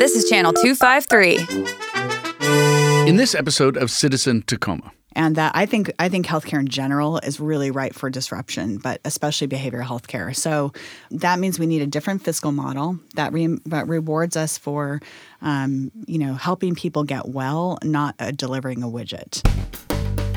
This is Channel 253. In this episode of Citizen Tacoma, and that I think I think healthcare in general is really ripe for disruption, but especially behavioral healthcare. So that means we need a different fiscal model that, re- that rewards us for, um, you know, helping people get well, not uh, delivering a widget.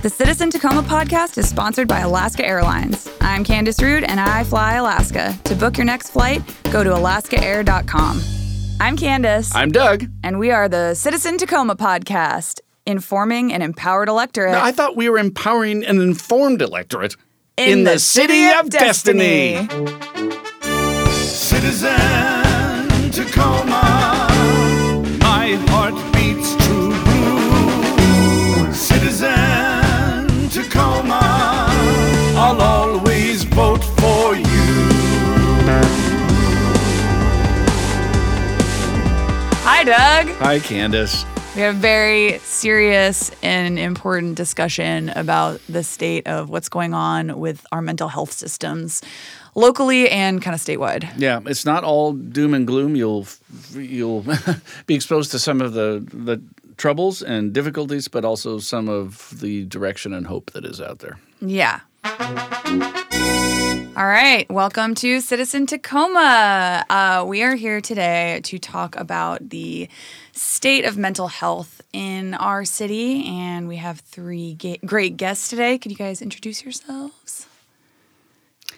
The Citizen Tacoma podcast is sponsored by Alaska Airlines. I'm Candice Rude and I fly Alaska. To book your next flight, go to alaskaair.com. I'm Candice. I'm Doug. And we are the Citizen Tacoma podcast, informing an empowered electorate. Now, I thought we were empowering an informed electorate in, the, city, of destiny. Citizen Tacoma, Hi, Doug. Hi, Candace. We have a very serious and important discussion about the state of what's going on with our mental health systems locally and kind of statewide. Yeah, it's not all doom and gloom. You'll you'll be exposed to some of the the troubles and difficulties, but also some of the direction and hope that is out there. Yeah. All right, welcome to Citizen Tacoma. Uh, we are here today to talk about the state of mental health in our city, and we have three ga- great guests today. Could you guys introduce yourselves?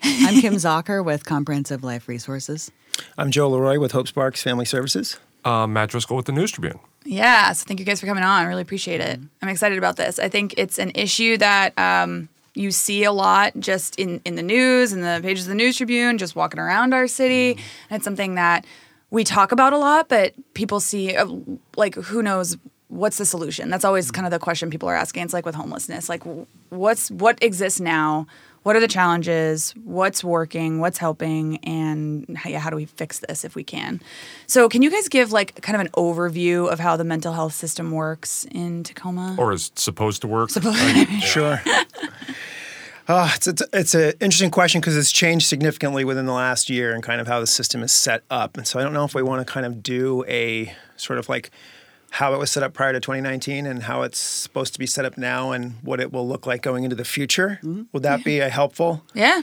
I'm Kim Zocker with Comprehensive Life Resources. I'm Joe Leroy with HopeSparks Family Services. Uh, Matt Driscoll with the News Tribune. Yeah, so thank you guys for coming on. I really appreciate it. I'm excited about this. I think it's an issue that um, you see a lot just in, in the news and the pages of the News Tribune, just walking around our city. And it's something that we talk about a lot, but people see, uh, like, who knows what's the solution? That's always kind of the question people are asking. It's like with homelessness, like, what's what exists now? What are the challenges? What's working? What's helping? And how, yeah, how do we fix this if we can? So, can you guys give like kind of an overview of how the mental health system works in Tacoma? Or is supposed to work. Sure. Uh, it's it's, it's an interesting question because it's changed significantly within the last year and kind of how the system is set up. And so I don't know if we want to kind of do a sort of like how it was set up prior to 2019 and how it's supposed to be set up now and what it will look like going into the future. Would that be a helpful? yeah.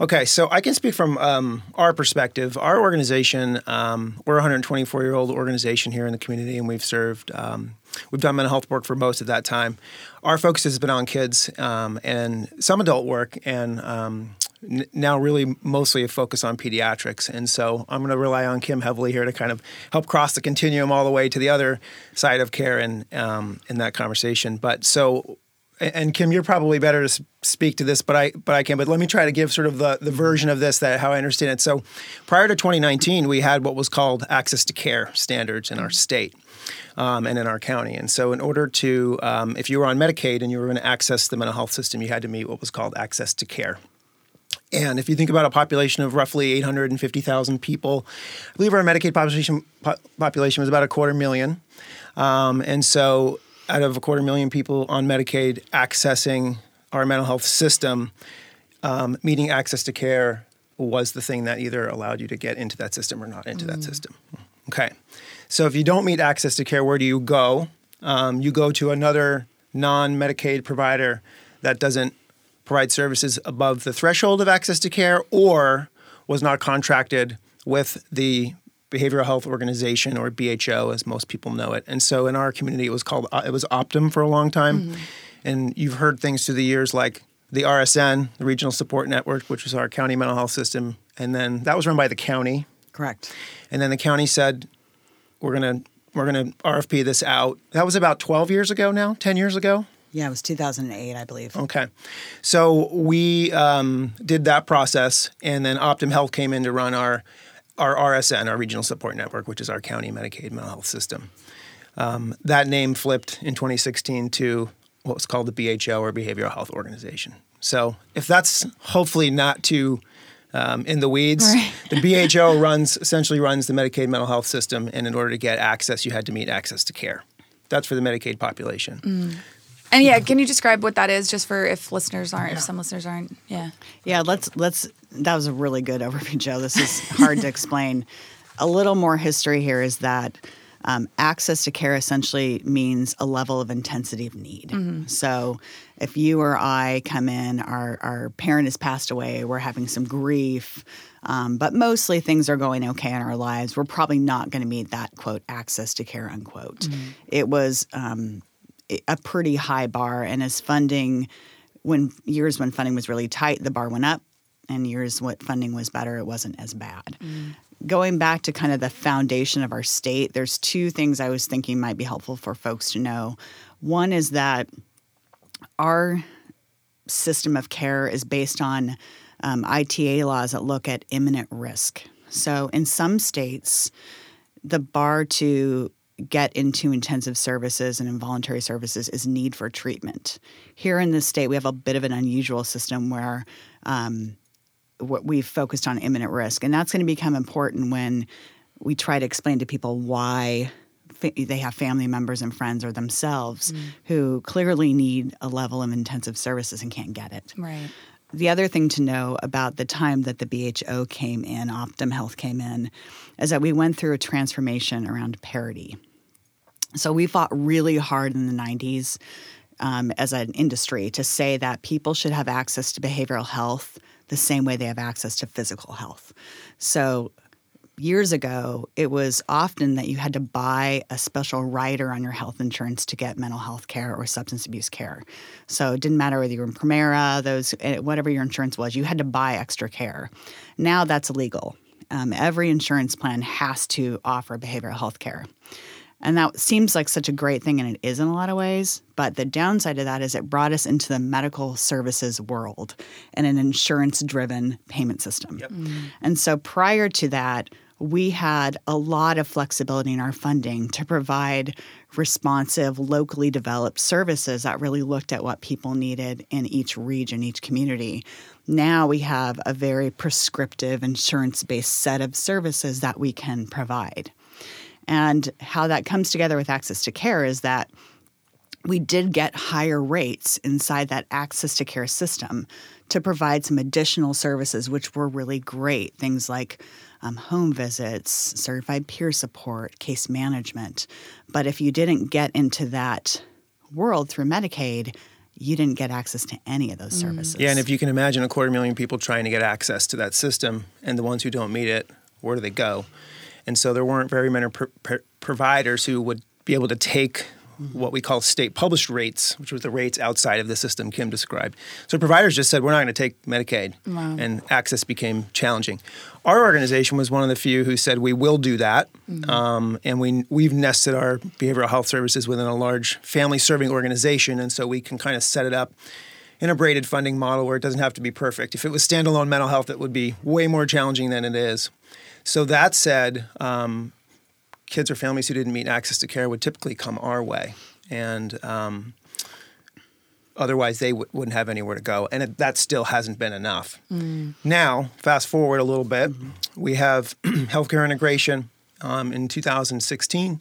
Okay, so I can speak from um, our perspective. Our organization, um, we're a 124 year old organization here in the community, and we've served, um, we've done mental health work for most of that time. Our focus has been on kids um, and some adult work, and um, n- now really mostly a focus on pediatrics. And so I'm going to rely on Kim heavily here to kind of help cross the continuum all the way to the other side of care in, um, in that conversation. But so and Kim, you're probably better to speak to this, but I but I can. But let me try to give sort of the, the version of this that how I understand it. So, prior to 2019, we had what was called access to care standards in our state um, and in our county. And so, in order to, um, if you were on Medicaid and you were going to access the mental health system, you had to meet what was called access to care. And if you think about a population of roughly 850,000 people, I believe our Medicaid population po- population was about a quarter million. Um, and so, out of a quarter million people on Medicaid accessing our mental health system, um, meeting access to care was the thing that either allowed you to get into that system or not into that system. Okay. So if you don't meet access to care, where do you go? Um, you go to another non Medicaid provider that doesn't provide services above the threshold of access to care or was not contracted with the behavioral health organization or BHO as most people know it. And so in our community it was called uh, it was Optum for a long time. And you've heard things through the years like the RSN, the Regional Support Network, which was our county mental health system, and then that was run by the county. Correct. And then the county said we're going to we're going to RFP this out. That was about 12 years ago now, 10 years ago. Yeah, it was 2008, I believe. Okay. So we um, did that process, and then Optum Health came in to run our our RSN, our Regional Support Network, which is our county Medicaid mental health system. Um, that name flipped in 2016 to what was called the BHO or Behavioral Health Organization. So if that's hopefully not too um, in the weeds, Right. the BHO runs essentially runs the Medicaid mental health system, and in order to get access, you had to meet access to care. That's for the Medicaid population. And yeah, can you describe what that is just for if listeners aren't, if some listeners aren't? Yeah. Yeah, let's let's. That was a really good overview, Joe. This is hard to explain. A little more history here is that Um, access to care essentially means a level of intensity of need. So, if you or I come in, our, our parent has passed away, we're having some grief, um, but mostly things are going okay in our lives, we're probably not going to meet that quote access to care unquote. It was um, a pretty high bar, and as funding, when years when funding was really tight, the bar went up, and years when funding was better, it wasn't as bad going back to kind of the foundation of our state, there's two things I was thinking might be helpful for folks to know. One is that our system of care is based on um, ITA laws that look at imminent risk. So in some states, the bar to get into intensive services and involuntary services is need for treatment. Here in this state, we have a bit of an unusual system where um, what we've focused on imminent risk, and that's going to become important when we try to explain to people why they have family members and friends or themselves who clearly need a level of intensive services and can't get it. Right. The other thing to know about the time that the BHO came in, Optum Health came in, is that we went through a transformation around parity. So we fought really hard in the 90s um, as an industry to say that people should have access to behavioral health the same way they have access to physical health. So years ago, it was often that you had to buy a special rider on your health insurance to get mental health care or substance abuse care. So it didn't matter whether you were in Premera, those eh, whatever your insurance was, you had to buy extra care. Now that's illegal. Um, every insurance plan has to offer behavioral health care. And that seems like such a great thing, and it is in a lot of ways. But the downside of that is it brought us into the medical services world and an insurance driven payment system. And so prior to that, we had a lot of flexibility in our funding to provide responsive, locally developed services that really looked at what people needed in each region, each community. Now we have a very prescriptive, insurance based set of services that we can provide. And how that comes together with access to care is that we did get higher rates inside that access to care system to provide some additional services, which were really great. Things like um, home visits, certified peer support, case management. But if you didn't get into that world through Medicaid, you didn't get access to any of those services. Yeah, and if you can imagine a quarter million people trying to get access to that system, and the ones who don't meet it, where do they go? And so there weren't very many pr- pr- providers who would be able to take what we call state published rates, which was the rates outside of the system Kim described. So providers just said, we're not going to take Medicaid, and access became challenging. Our organization was one of the few who said, we will do that. Um, and we, we've nested our behavioral health services within a large family serving organization. And so we can kind of set it up in a braided funding model where it doesn't have to be perfect. If it was standalone mental health, it would be way more challenging than it is. So that said, um, kids or families who didn't meet access to care would typically come our way, and um, otherwise they w- wouldn't have anywhere to go. And it, that still hasn't been enough. Now, fast forward a little bit, we have healthcare integration um, in 2016.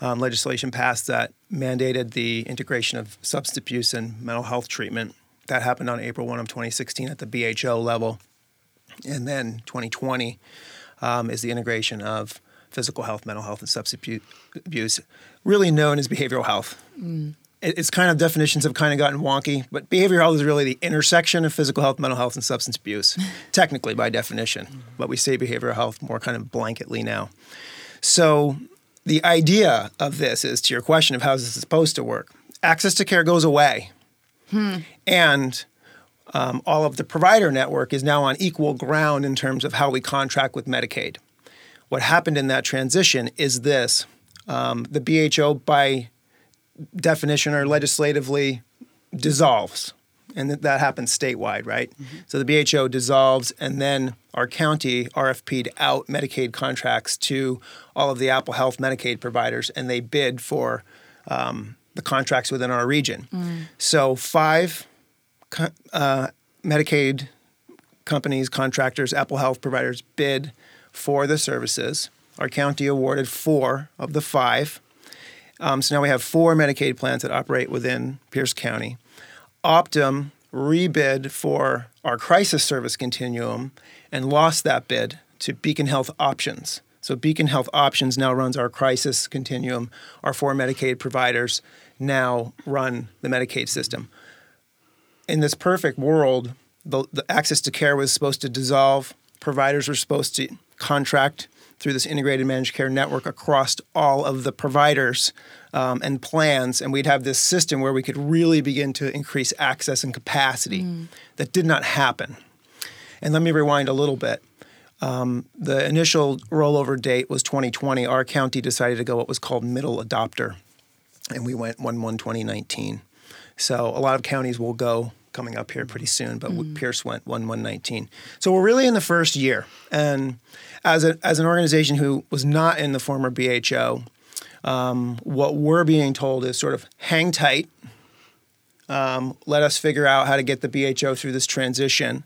Um, legislation passed that mandated the integration of substance abuse and mental health treatment. That happened on April 1 of 2016 at the BHO level. And then 2020 um, is the integration of physical health, mental health, and substance abuse, really known as behavioral health. Mm. It- Its kind of definitions have kind of gotten wonky, but behavioral health is really the intersection of physical health, mental health, and substance abuse, technically by definition. Mm. But we say behavioral health more kind of blanketly now. So the idea of this is to your question of how is this supposed to work? Access to care goes away. Hmm. And um, all of the provider network is now on equal ground in terms of how we contract with Medicaid. What happened in that transition is this um, the BHO, by definition or legislatively, dissolves. And that- that happens statewide, right? So the BHO dissolves, and then our county RFP'd out Medicaid contracts to all of the Apple Health Medicaid providers, and they bid for um, the contracts within our region. So five uh, Medicaid companies, contractors, Apple Health providers bid for the services. Our county awarded four of the five. Um, so now we have four Medicaid plans that operate within Pierce County. Optum rebid for our crisis service continuum and lost that bid to Beacon Health Options. So Beacon Health Options now runs our crisis continuum. Our four Medicaid providers now run the Medicaid system. In this perfect world, the, the access to care was supposed to dissolve. Providers were supposed to contract through this integrated managed care network across all of the providers um, and plans, and we'd have this system where we could really begin to increase access and capacity. That did not happen. And let me rewind a little bit. Um, the initial rollover date was 2020. Our county decided to go what was called middle adopter, and we went 1 1 2019. So a lot of counties will go coming up here pretty soon, but Pierce went 1 1 19. So we're really in the first year. And as, a, as an organization who was not in the former BHO, um, what we're being told is sort of hang tight. Um, let us figure out how to get the BHO through this transition,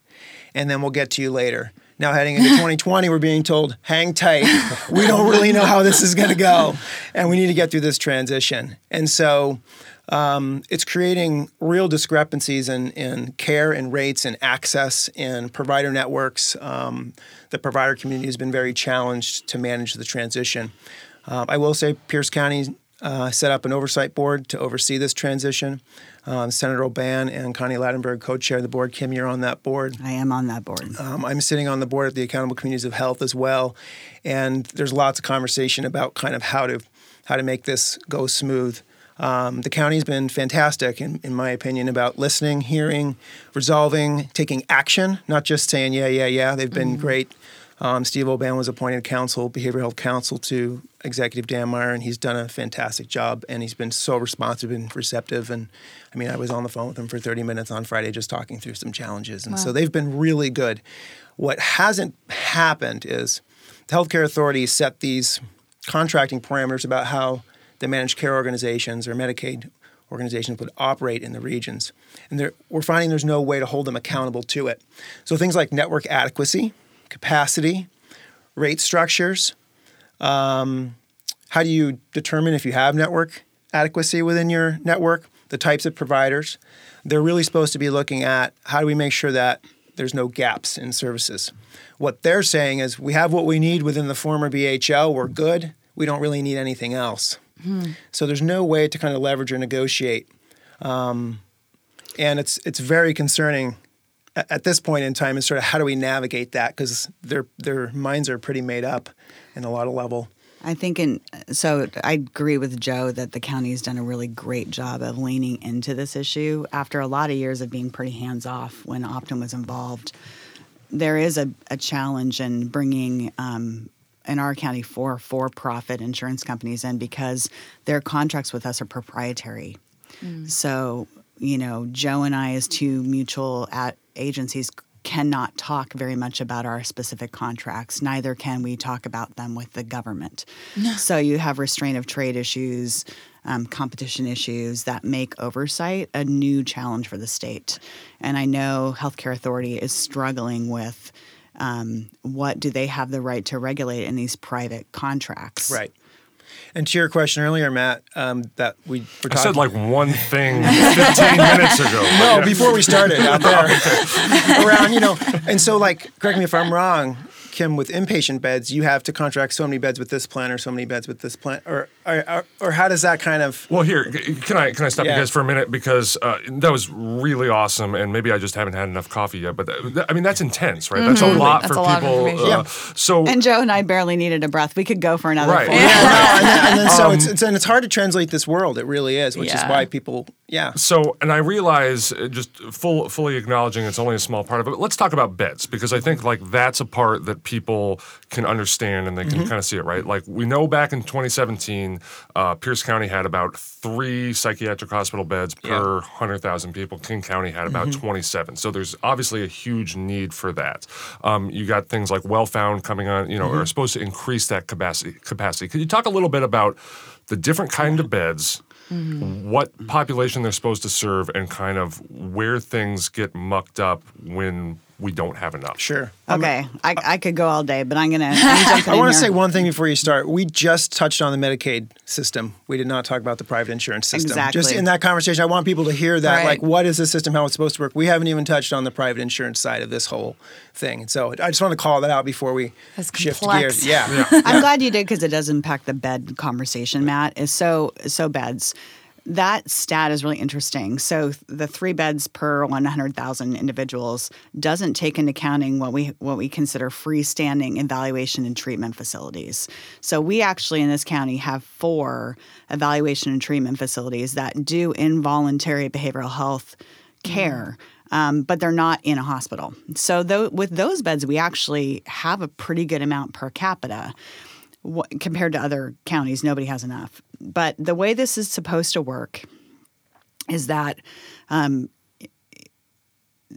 and then we'll get to you later. Now, heading into 2020, we're being told, hang tight. We don't really know how this is going to go, and we need to get through this transition. And so um, it's creating real discrepancies in, in care and rates and access in provider networks. Um, the provider community has been very challenged to manage the transition. Um, I will say Pierce County uh, set up an oversight board to oversee this transition. Um, Senator O'Ban and Connie Ladenburg co-chair the board. Kim, you're on that board. I am on that board. Um, I'm sitting on the board of the Accountable Communities of Health as well, and there's lots of conversation about kind of how to how to make this go smooth. Um, the county's been fantastic, in, in my opinion, about listening, hearing, resolving, taking action, not just saying yeah, yeah, yeah. They've been great. Um, Steve O'Ban was appointed counsel, behavioral health counsel to Executive Dammeier, and he's done a fantastic job. And he's been so responsive and receptive. And I mean, I was on the phone with him for 30 minutes on Friday just talking through some challenges. And so they've been really good. What hasn't happened is the healthcare authorities set these contracting parameters about how the managed care organizations or Medicaid organizations would operate in the regions. And we're finding there's no way to hold them accountable to it. So things like network adequacy, capacity, rate structures. Um, how do you determine if you have network adequacy within your network? The types of providers. They're really supposed to be looking at how do we make sure that there's no gaps in services. What they're saying is we have what we need within the former BHO, we're good, we don't really need anything else. So there's no way to kind of leverage or negotiate. Um, and it's it's very concerning at, at this point in time is sort of how do we navigate that because their their minds are pretty made up in a lot of level. I think, in so I agree with Joe that the county has done a really great job of leaning into this issue after a lot of years of being pretty hands off when Optum was involved. There is a, a challenge in bringing um, in our county four for-profit insurance companies and because their contracts with us are proprietary. So, you know, Joe and I, as two mutual at agencies, cannot talk very much about our specific contracts. Neither can we talk about them with the government. so you have restraint of trade issues, um, competition issues that make oversight a new challenge for the state. And I know Healthcare Authority is struggling with um, what do they have the right to regulate in these private contracts. Right. And to your question earlier, Matt, um, that we were I talking. said like one thing 15 minutes ago. no, before we started out there around, you know, and so like, correct me if I'm wrong, Kim, with inpatient beds, you have to contract so many beds with this plan or so many beds with this plan, or or, or, or how does that kind of? Well, here, can I can I stop Yeah. you guys for a minute because uh, that was really awesome, and maybe I just haven't had enough coffee yet. But th- th- I mean, that's intense, right? That's a lot That's for a lot of people. information. uh, So And Joe and I barely needed a breath. We could go for another Right. four. Yeah. Yeah, and then, and then so it's, it's and it's hard to translate this world. It really is, which is why people, yeah, So, and I realize, uh, just full, fully acknowledging it's only a small part of it. But let's talk about beds because I think like that's a part that people can understand and they can kind of see it, right? Like we know back in 2017, uh, Pierce County had about three psychiatric hospital beds per 100,000 people. King County had about 27. So there's obviously a huge need for that. Um, you got things like Wellfound coming on, you know, are supposed to increase that capacity. Capacity. Could you talk a little bit about the different kind of beds? Mm-hmm. what population they're supposed to serve and kind of where things get mucked up when we don't have enough. Sure. Okay, I, uh, I could go all day, but I'm gonna. I'm want to say one thing before you start. We just touched on the Medicaid system. We did not talk about the private insurance system. Exactly. Just in that conversation, I want people to hear that. Right. Like, what is the system? How it's supposed to work? We haven't even touched on the private insurance side of this whole thing. So I just want to call that out before we That's shift complex. gears. Yeah. I'm glad you did because it does impact the bed conversation. Matt is so so beds. That stat is really interesting. So the three beds per 100,000 individuals doesn't take into accounting what we what we consider freestanding evaluation and treatment facilities. So we actually in this county have four evaluation and treatment facilities that do involuntary behavioral health care. Um, but they're not in a hospital. So tho- with those beds, we actually have a pretty good amount per capita compared to other counties. Nobody has enough. But the way this is supposed to work is that um,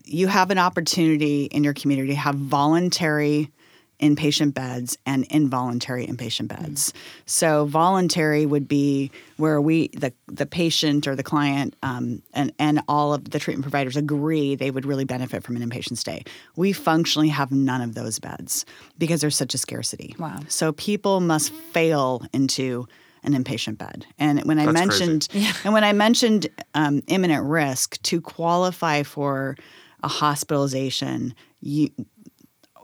you have an opportunity in your community to have voluntary inpatient beds and involuntary inpatient beds. So voluntary would be where we the the patient or the client um, and and all of the treatment providers agree they would really benefit from an inpatient stay. We functionally have none of those beds because there's such a scarcity. Wow. So people must fail into an inpatient bed. And when I That's mentioned and when I mentioned um, imminent risk to qualify for a hospitalization, you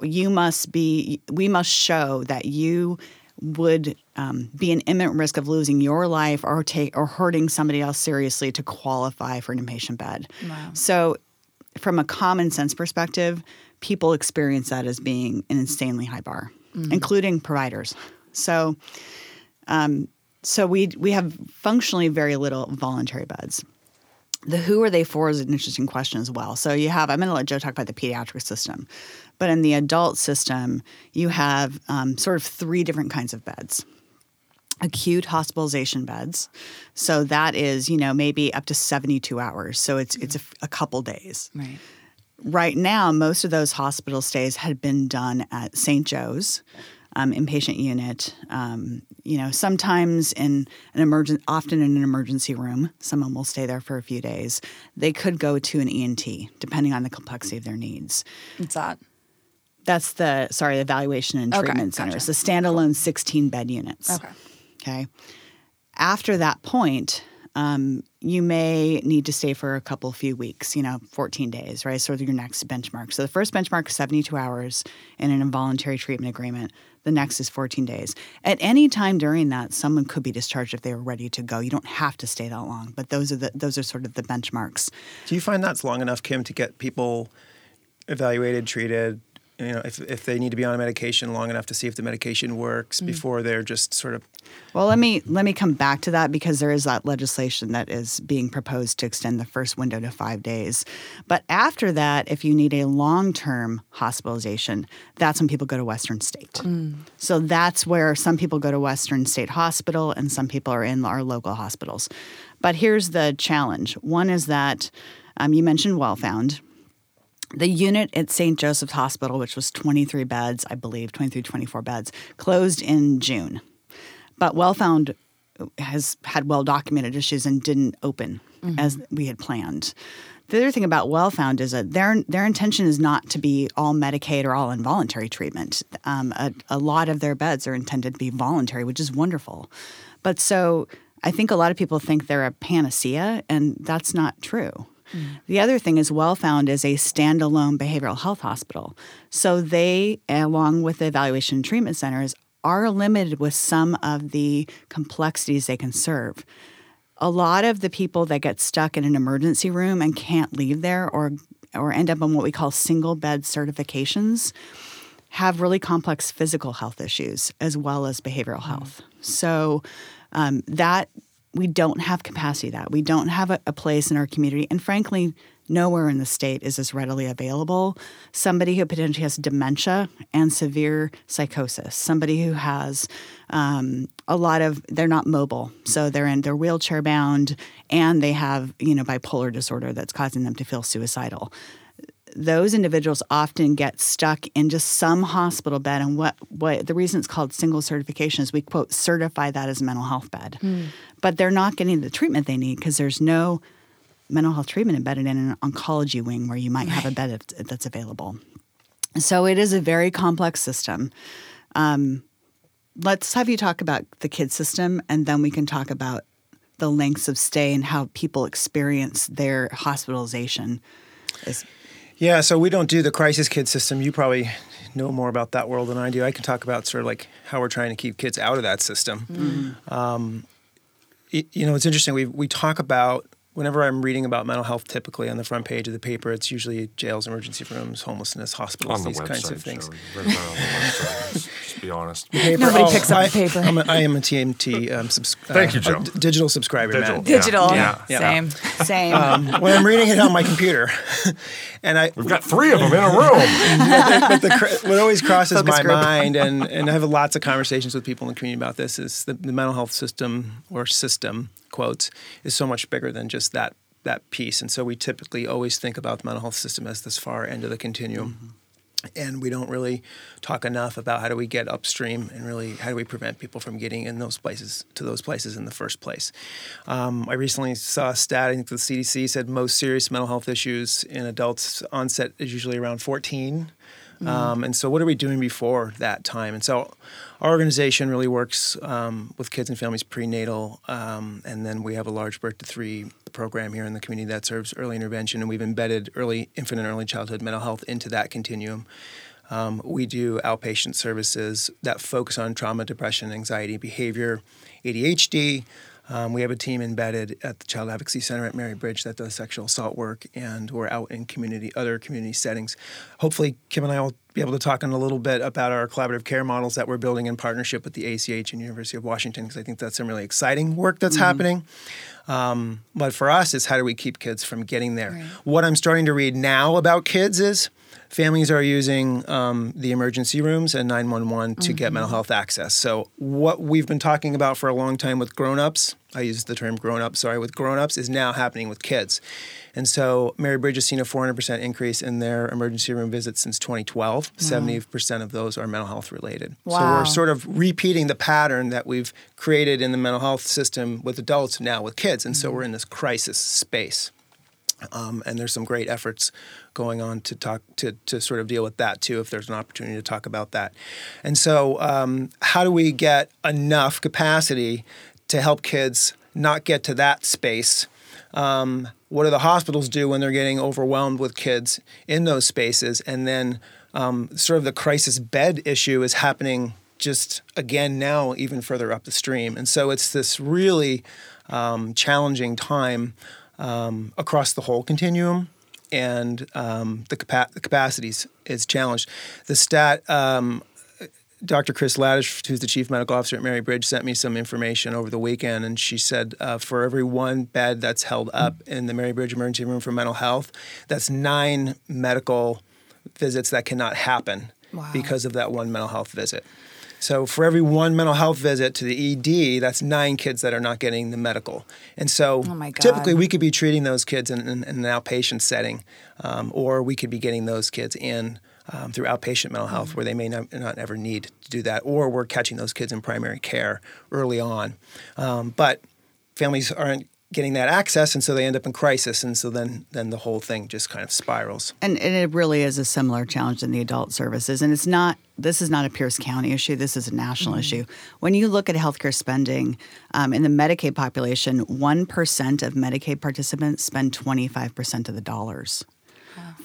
you must be we must show that you would um, be an imminent risk of losing your life or take or hurting somebody else seriously to qualify for an inpatient bed. Wow. So, from a common sense perspective, people experience that as being an insanely high bar, including providers. So, um, so we we have functionally very little voluntary beds. The who are they for is an interesting question as well. So you have I'm going to let Joe talk about the pediatric system, but in the adult system you have um, sort of three different kinds of beds. Acute hospitalization beds, so that is you know maybe up to 72 hours. So it's it's a, a couple days Right. right now, most of those hospital stays had been done at St. Joe's um, inpatient unit. Um, you know, sometimes in an emergent, often in an emergency room. Someone will stay there for a few days. They could go to an E&T, depending on the complexity of their needs. What's that? That's the sorry, the evaluation and Okay, treatment gotcha. centers, the standalone 16 bed units. Okay. Okay. After that point, um, you may need to stay for a couple few weeks, you know, 14 days, right? So your next benchmark. So the first benchmark is 72 hours in an involuntary treatment agreement. The next is 14 days. At any time during that, someone could be discharged if they were ready to go. You don't have to stay that long, but those are the those are sort of the benchmarks. Do you find that's long enough, Kim, to get people evaluated, treated? You know, if, if they need to be on a medication long enough to see if the medication works before they're just sort of Well, let me let me come back to that because there is that legislation that is being proposed to extend the first window to five days. But after that, if you need a long term hospitalization, that's when people go to Western State. So that's where some people go to Western State Hospital and some people are in our local hospitals. But here's the challenge: one is that um, you mentioned Wellfound. The unit at St. Joseph's Hospital, which was 23 beds, I believe, 23, 24 beds, closed in June. But Wellfound has had well documented issues and didn't open as we had planned. The other thing about Wellfound is that their their intention is not to be all Medicaid or all involuntary treatment. Um, a, a lot of their beds are intended to be voluntary, which is wonderful. But so I think a lot of people think they're a panacea, and that's not true. The other thing is Wellfound is a standalone behavioral health hospital. So they, along with the evaluation treatment centers, are limited with some of the complexities they can serve. A lot of the people that get stuck in an emergency room and can't leave there or or end up on what we call single bed certifications have really complex physical health issues as well as behavioral health. So um, that we don't have capacity that we don't have a, a place in our community, and frankly, nowhere in the state is this readily available. Somebody who potentially has dementia and severe psychosis, somebody who has um, a lot of they're not mobile, so they're in they're wheelchair bound, and they have you know bipolar disorder that's causing them to feel suicidal those individuals often get stuck in just some hospital bed and what, what the reason it's called single certification is we quote certify that as a mental health bed but they're not getting the treatment they need because there's no mental health treatment embedded in an oncology wing where you might have a bed that's- that's available So it is a very complex system. Um, let's have you talk about the kid system, and then we can talk about the lengths of stay and how people experience their hospitalization. Is- Yeah, so we don't do the crisis kid system. You probably know more about that world than I do. I can talk about sort of like how we're trying to keep kids out of that system. Um, y- you know, it's interesting. We we talk about whenever I'm reading about mental health, typically on the front page of the paper, it's usually jails, emergency rooms, homelessness, hospitals, the these website. kinds of things. Joey. Right on the website. Just, just be honest. Paper- Nobody picks up I, the paper. I'm a, I am a TNT. Um, subs- Thank you, uh, Joe. a d- digital subscriber. Digital. Matt. Yeah. Digital. Yeah. Yeah. Same. Same. Um, when I'm reading it on my computer, and I We've got three of them in a room. but the, cr- what always crosses Focus my group. mind, and, and I have lots of conversations with people in the community about this, is the, the mental health system or system quotes is so much bigger than just that that piece, and so we typically always think about the mental health system as this far end of the continuum. And we don't really talk enough about how do we get upstream and really how do we prevent people from getting in those places to those places in the first place. Um, I recently saw a stat. I think the CDC said most serious mental health issues in adults onset is usually around 14. Um, and so, what are we doing before that time? And so, our organization really works um, with kids and families prenatal, um, and then we have a large birth to three program here in the community that serves early intervention, and we've embedded early infant and early childhood mental health into that continuum. Um, we do outpatient services that focus on trauma, depression, anxiety, behavior, ADHD. Um, we have a team embedded at the Child Advocacy Center at Mary Bridge that does sexual assault work, and we're out in community, other community settings. Hopefully, Kim and I will be able to talk in a little bit about our collaborative care models that we're building in partnership with the ACH and University of Washington, because I think that's some really exciting work that's happening. Um, but for us, it's how do we keep kids from getting there? What I'm starting to read now about kids is families are using um, the emergency rooms and 911 to get mental health access. So, what we've been talking about for a long time with grown-ups, I use the term grown-up, sorry, with grown-ups is now happening with kids. And so, Mary Bridge has seen a 400% increase in their emergency room visits since 2012. 70% of those are mental health related. Wow. So, we're sort of repeating the pattern that we've created in the mental health system with adults now with kids. And so, we're in this crisis space. Um, and there's some great efforts going on to talk to, to sort of deal with that too if there's an opportunity to talk about that and so um, how do we get enough capacity to help kids not get to that space. Um, what do the hospitals do when they're getting overwhelmed with kids in those spaces? And then um, sort of the crisis bed issue is happening just again now even further up the stream. And so it's this really um, challenging time um, across the whole continuum, and um, the, capa- the capacities is challenged. The stat, um, Dr. Chris Laddish, who's the chief medical officer at Mary Bridge, sent me some information over the weekend, and she said uh, for every one bed that's held up in the Mary Bridge emergency room for mental health, that's nine medical visits that cannot happen Wow. because of that one mental health visit. So for every one mental health visit to the ED, that's nine kids that are not getting the medical. And so Oh typically we could be treating those kids in, in, in an outpatient setting, um, or we could be getting those kids in um, through outpatient mental health Mm-hmm. where they may not, not ever need to do that, or we're catching those kids in primary care early on. Um, but families aren't getting that access, and so they end up in crisis, and so then then the whole thing just kind of spirals. And, and it really is a similar challenge in the adult services. And it's not, this is not a Pierce County issue, this is a national issue. When you look at healthcare spending um, in the Medicaid population, 1% of Medicaid participants spend 25% of the dollars.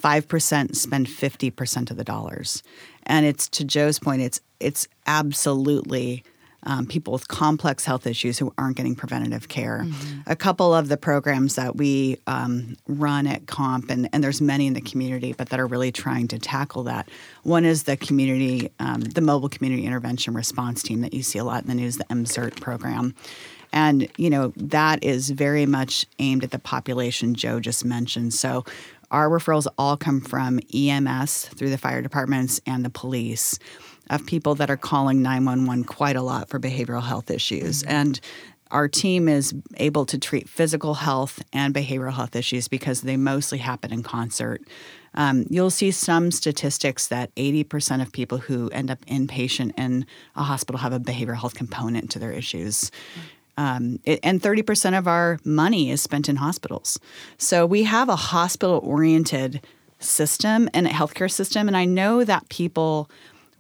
5% spend 50% of the dollars. And it's to Joe's point, it's it's absolutely um, people with complex health issues who aren't getting preventative care. A couple of the programs that we um, run at Comp, and, and there's many in the community, but that are really trying to tackle that. One is the community, um, the mobile community intervention response team that you see a lot in the news, the MCERT program. And, you know, that is very much aimed at the population Joe just mentioned. So our referrals all come from EMS through the fire departments and the police of people that are calling 911 quite a lot for behavioral health issues. And our team is able to treat physical health and behavioral health issues because they mostly happen in concert. Um, you'll see some statistics that 80% of people who end up inpatient in a hospital have a behavioral health component to their issues. Um, it, and 30% of our money is spent in hospitals. So we have a hospital oriented system and a healthcare system. And I know that people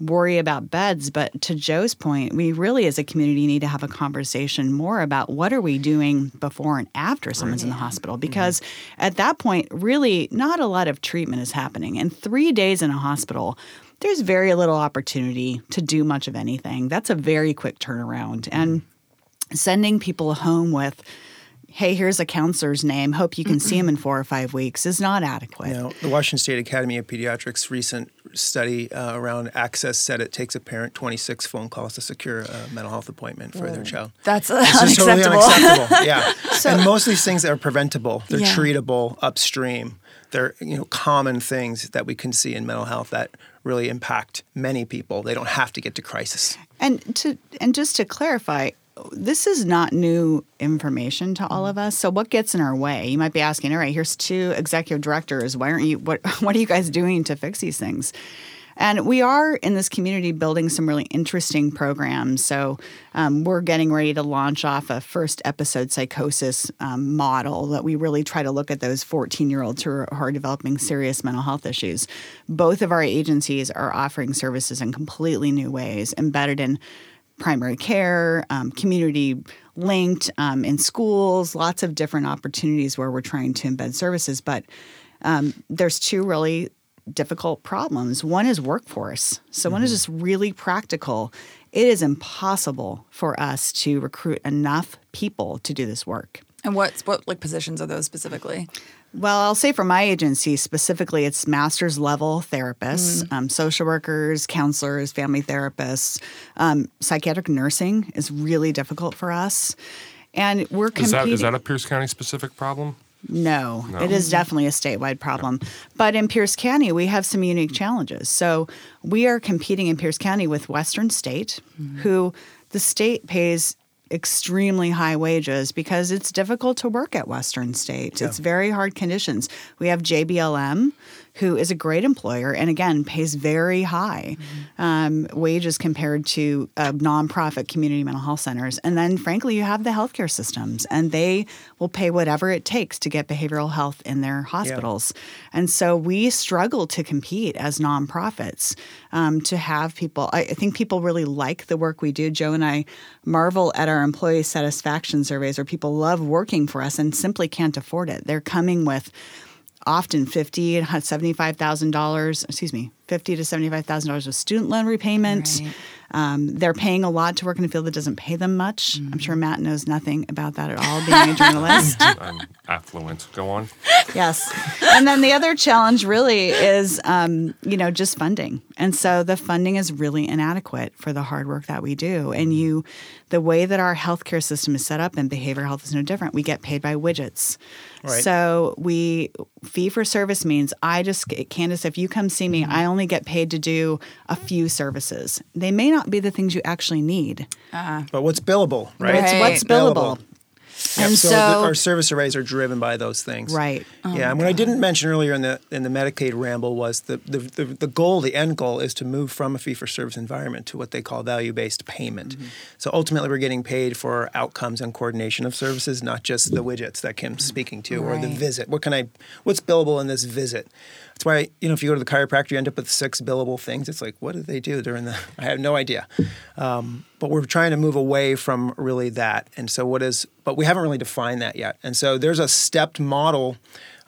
worry about beds, but to Joe's point, we really as a community need to have a conversation more about what are we doing before and after someone's in the hospital because at that point really not a lot of treatment is happening. And 3 days in a hospital there's very little opportunity to do much of anything. That's a very quick turnaround. And sending people home with hey, here's a counselor's name, hope you can see him in four or five weeks is not adequate. The Washington State Academy of Pediatrics recent study uh, around access said it takes a parent 26 phone calls to secure a mental health appointment for their child. That's It's just totally unacceptable. unacceptable. yeah. and most of these things are preventable. They're Yeah. treatable upstream. They're you know common things that we can see in mental health that really impact many people. They don't have to get to crisis. And to and just to clarify, this is not new information to all of us. So what gets in our way? You might be asking, all right, here's two executive directors. Why aren't you what what are you guys doing to fix these things? And we are in this community building some really interesting programs. So um, we're getting ready to launch off a first episode psychosis um, model that we really try to look at those 14 year olds who are, who are developing serious mental health issues. Both of our agencies are offering services in completely new ways, embedded in primary care, um, community linked um, in schools, lots of different opportunities where we're trying to embed services. But um, there's two really difficult problems. One is workforce. So one is just really practical. It is impossible for us to recruit enough people to do this work. And what what like positions are those specifically? Well, I'll say for my agency specifically, it's master's level therapists, um, social workers, counselors, family therapists. Um, psychiatric nursing is really difficult for us. And we're Is competing. that is that a Pierce County specific problem? No, it is definitely a statewide problem. But in Pierce County, we have some unique challenges. So we are competing in Pierce County with Western State, who the state pays extremely high wages because it's difficult to work at Western State. It's very hard conditions. We have JBLM, who is a great employer and again pays very high um, wages compared to uh, nonprofit community mental health centers. And then, frankly, you have the healthcare systems, and they will pay whatever it takes to get behavioral health in their hospitals. And so we struggle to compete as nonprofits um, to have people. I, I think people really like the work we do. Joe and I marvel at our employee satisfaction surveys where people love working for us and simply can't afford it. They're coming with often fifty and seventy-five thousand dollars. Excuse me, fifty to seventy-five thousand dollars of student loan repayment. Right. Um, they're paying a lot to work in a field that doesn't pay them much. I'm sure. Matt knows nothing about that at all, being a journalist. I'm affluent. Go on. yes. And then the other challenge really is, um, you know, just funding. And so the funding is really inadequate for the hard work that we do. And mm-hmm. you, the way that our healthcare system is set up and behavioral health is no different. We get paid by widgets. Right. So we fee for service means I just Candace, if you come see me, mm-hmm. I only get paid to do a few services. They may not be the things you actually need. Uh-huh. But what's billable, right? Right. It's what's billable. Yep, And so, so, the, our service arrays are driven by those things. right. Oh yeah, and what I didn't mention earlier in the in the Medicaid ramble was the, the the the goal, the end goal, is to move from a fee for service environment to what they call value based payment. Mm-hmm. So ultimately, we're getting paid for outcomes and coordination of services, not just the widgets that Kim's mm. speaking to or the visit. What can I? What's billable in this visit? That's why you know if you go to the chiropractor, you end up with six billable things. It's like, what do they do during the? I have no idea. Um, but we're trying to move away from really that. And so, what is? But we haven't really defined that yet. And so, there's a stepped model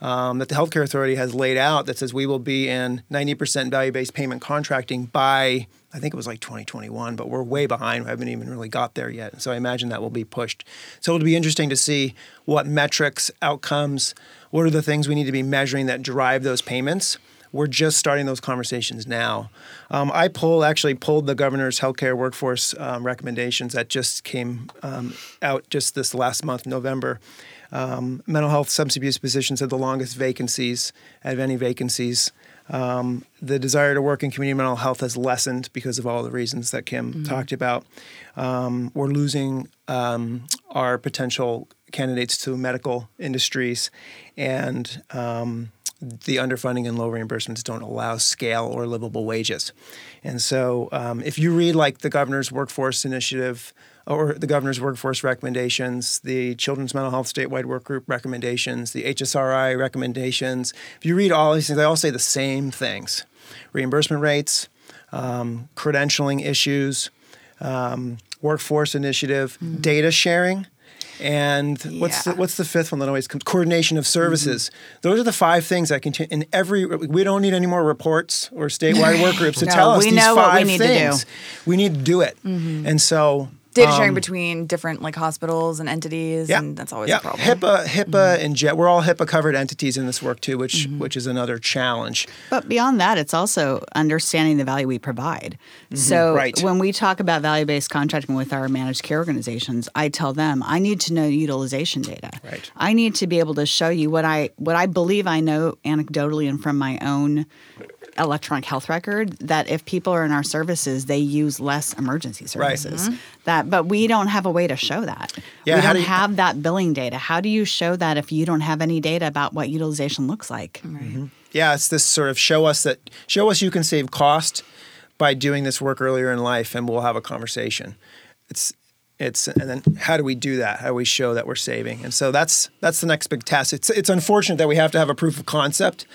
um, that the Healthcare Authority has laid out that says we will be in 90% value-based payment contracting by. I think it was like 2021, but we're way behind. We haven't even really got there yet. And so I imagine that will be pushed. So it'll be interesting to see what metrics, outcomes, what are the things we need to be measuring that drive those payments we're just starting those conversations now. Um, I pull actually pulled the governor's healthcare workforce um, recommendations that just came um, out just this last month, November. Um, mental health substance abuse positions had the longest vacancies out of any vacancies. Um, the desire to work in community mental health has lessened because of all the reasons that Kim talked about. Um, we're losing um, our potential candidates to medical industries, and um, the underfunding and low reimbursements don't allow scale or livable wages. And so, um, if you read like the governor's workforce initiative or the governor's workforce recommendations, the Children's Mental Health Statewide Work Group recommendations, the HSRI recommendations, if you read all these things, they all say the same things reimbursement rates, um, credentialing issues, um, workforce initiative, data sharing. And what's the, what's the fifth one that always comes? Coordination of services. Those are the five things that continue. In every, we don't need any more reports or statewide work groups to No, tell us these know what we five need to do. things. We need to do it. Mm-hmm. And so Data sharing um, between different like hospitals and entities, yeah, and that's always yeah. a problem. HIPAA, HIPAA, mm-hmm. and JET. We're all HIPAA covered entities in this work too, which mm-hmm. which is another challenge. But beyond that, it's also understanding the value we provide. Mm-hmm. So Right. when we talk about value based contracting with our managed care organizations, I tell them I need to know utilization data. Right. I need to be able to show you what I what I believe I know anecdotally and from my own electronic health record that if people are in our services they use less emergency Right. services. Mm-hmm. That but we don't have a way to show that. Yeah, we don't do you- have that billing data. How do you show that if you don't have any data about what utilization looks like? Mm-hmm. Yeah, it's this sort of show us that show us you can save cost by doing this work earlier in life, and we'll have a conversation. It's it's and then how do we do that? How do we show that we're saving? And so that's that's the next big task. It's it's unfortunate that we have to have a proof of concept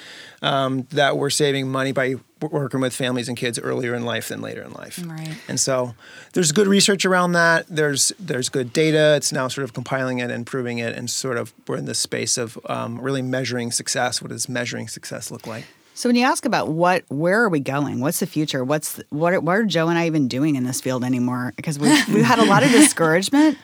um, that we're saving money by working with families and kids earlier in life than later in life. Right. And so there's good research around that. There's there's good data. It's now sort of compiling it and proving it, and sort of we're in the space of um, really measuring success. What does measuring success look like? So when you ask about what, where are we going? What's the future? What's what? Are, what are Joe and I even doing in this field anymore? Because we've we've had a lot of discouragement.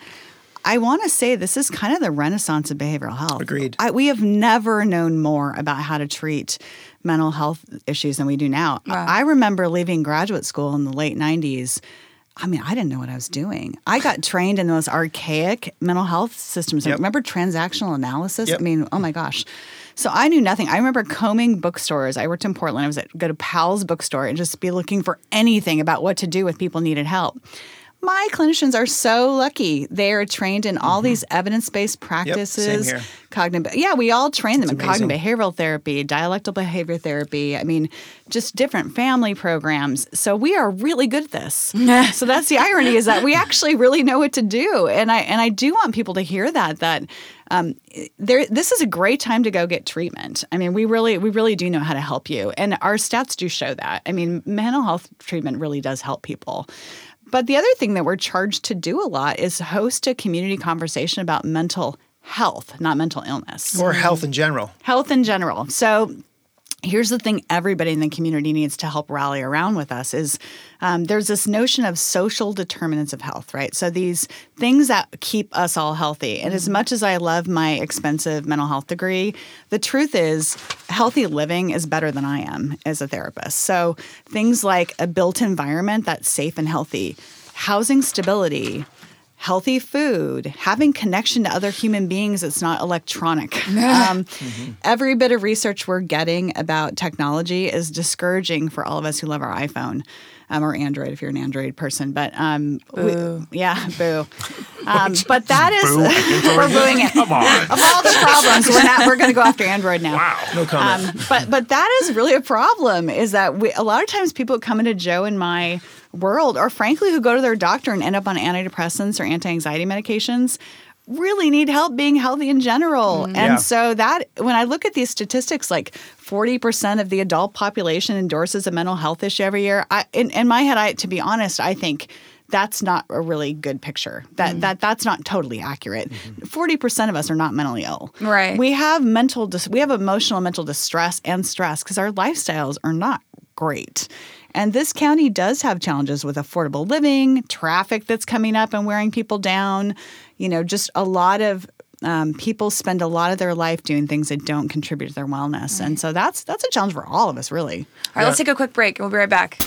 I want to say this is kind of the renaissance of behavioral health. Agreed. I, we have never known more about how to treat mental health issues than we do now. Wow. I remember leaving graduate school in the late '90s. I mean, I didn't know what I was doing. I got trained in those archaic mental health systems. Yep. Remember transactional analysis? Yep. I mean, oh my gosh. So I knew nothing. I remember combing bookstores. I worked in Portland. I was at go to Powell's bookstore and just be looking for anything about what to do with people needed help. My clinicians are so lucky. They are trained in all these evidence-based practices. here. Cognitive, yeah, we all train them in amazing. cognitive behavioral therapy, dialectal behavior therapy. I mean, just different family programs. So we are really good at this. so that's the irony is that we actually really know what to do, and I and I do want people to hear that that um, there this is a great time to go get treatment. I mean, we really we really do know how to help you, and our stats do show that. I mean, mental health treatment really does help people. But the other thing that we're charged to do a lot is host a community conversation about mental health, not mental illness Or health in general. health in general. So here's the thing everybody in the community needs to help rally around with us is um, there's this notion of social determinants of health right? So these things that keep us all healthy. And as much as i love my expensive mental health degree the truth is healthy living is better than i am as a therapist. So things like a built environment that's safe and healthy housing stability healthy food, having connection to other human beings that's not electronic. Um, Every bit of research we're getting about technology is discouraging for all of us who love our iPhone. Um, or Android, if you're an Android person, but um, we- yeah, boo. Um, but that is Boo. we're booing it. Come on. Of all the problems, we're not. We're going to go after Android now. Wow. No comment. Um, but but that is really a problem. Is that we, a lot of times people come into Joe and my world, or frankly, who go to their doctor and end up on antidepressants or anti-anxiety medications, really need help being healthy in general. Mm-hmm. And Yeah. so that when I look at these statistics, like forty percent of the adult population endorses a mental health issue every year. I, in, in my head, I to be honest, I think. That's not a really good picture. That mm-hmm. that that's not totally accurate. Mm-hmm. 40 percent of us are not mentally ill. Right. We have mental dis- we have emotional mental distress and stress because our lifestyles are not great. And this county does have challenges with affordable living, traffic that's coming up and wearing people down. You know, just a lot of um, people spend a lot of their life doing things that don't contribute to their wellness, and so that's that's a challenge for all of us, really. All right, let's take a quick break and we'll be right back.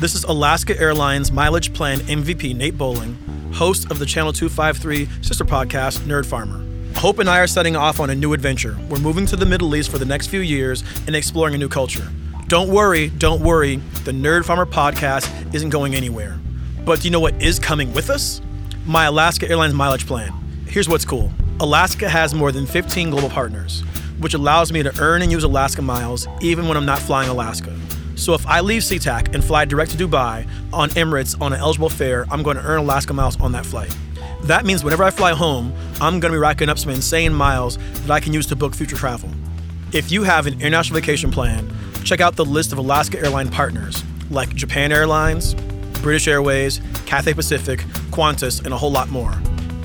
This is Alaska Airlines Mileage Plan MVP Nate Bowling, host of the Channel 253 sister podcast, Nerd Farmer. Hope and I are setting off on a new adventure. We're moving to the Middle East for the next few years and exploring a new culture. Don't worry, don't worry, the Nerd Farmer podcast isn't going anywhere. But do you know what is coming with us? My Alaska Airlines Mileage Plan. Here's what's cool Alaska has more than 15 global partners. which allows me to earn and use Alaska miles even when I'm not flying Alaska. So if I leave SeaTac and fly direct to Dubai on Emirates on an eligible fare, I'm going to earn Alaska miles on that flight. That means whenever I fly home, I'm going to be racking up some insane miles that I can use to book future travel. If you have an international vacation plan, check out the list of Alaska airline partners like Japan Airlines, British Airways, Cathay Pacific, Qantas, and a whole lot more.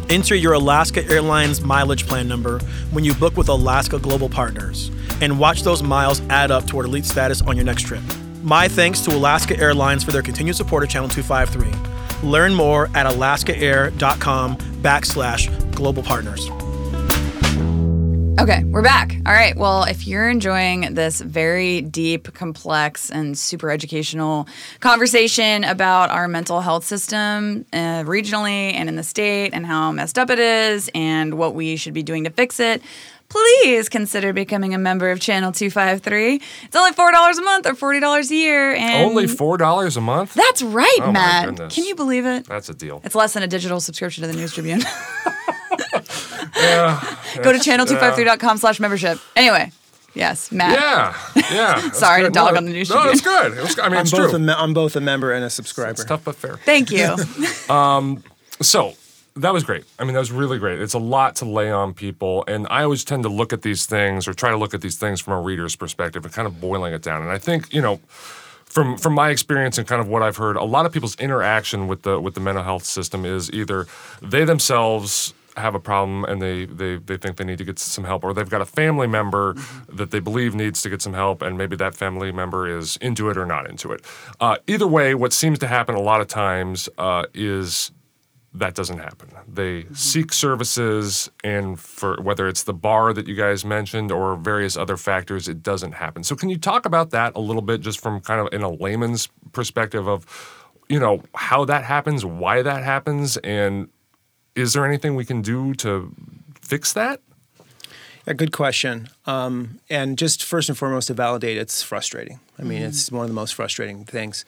Enter your Alaska Airlines mileage plan number when you book with Alaska Global Partners and watch those miles add up toward elite status on your next trip. My thanks to Alaska Airlines for their continued support of Channel 253. Learn more at alaskaair.com backslash global partners. Okay, we're back. All right. Well, if you're enjoying this very deep, complex, and super educational conversation about our mental health system uh, regionally and in the state and how messed up it is and what we should be doing to fix it, please consider becoming a member of Channel 253. It's only $4 a month or $40 a year. And Only four dollars a month. That's right, Oh, Matt. Can you believe it? That's a deal. It's less than a digital subscription to the News Tribune. Yeah. Go to channel253.com slash membership. Anyway, yes, Matt. Yeah. Yeah. that's Sorry to dog No, on the news No, it's good. It was, I mean, I'm it's both, true. a me- I'm both a member and a subscriber. It's tough but fair. Thank you. Um, so that was great. I mean, that was really great. It's a lot to lay on people. And I always tend to look at these things or try to look at these things from a reader's perspective and kind of boiling it down. And I think, you know, from from my experience and kind of what I've heard, a lot of people's interaction with the with the mental health system is either they themselves have a problem and they, they they think they need to get some help or they've got a family member that they believe needs to get some help and maybe that family member is into it or not into it uh, either way what seems to happen a lot of times uh, is that doesn't happen. They seek services, and for whether it's the bar that you guys mentioned or various other factors, it doesn't happen. So, can you talk about that a little bit, just from kind of in a layman's perspective of, you know, how that happens, why that happens, and is there anything we can do to fix that? A good question. Um, and just first and foremost, to validate, it's frustrating. I mean, Mm-hmm. it's one of the most frustrating things.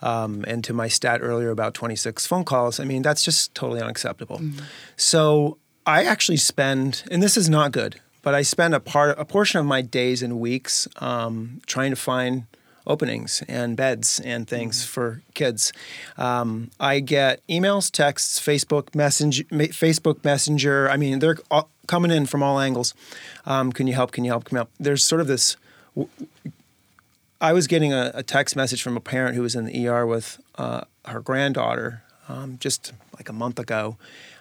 Um, and to my stat earlier about 26 phone calls, I mean, that's just totally unacceptable. Mm-hmm. So I actually spend, and this is not good, but I spend a part, a portion of my days and weeks um, trying to find openings and beds and things for kids. Um, I get emails, texts, Facebook Messenger, Facebook Messenger. I mean, they're all coming in from all angles. Um, can you help? Can you help? Can you help? There's sort of this. I was getting a, a text message from a parent who was in the ER with uh, her granddaughter um, just like a month ago.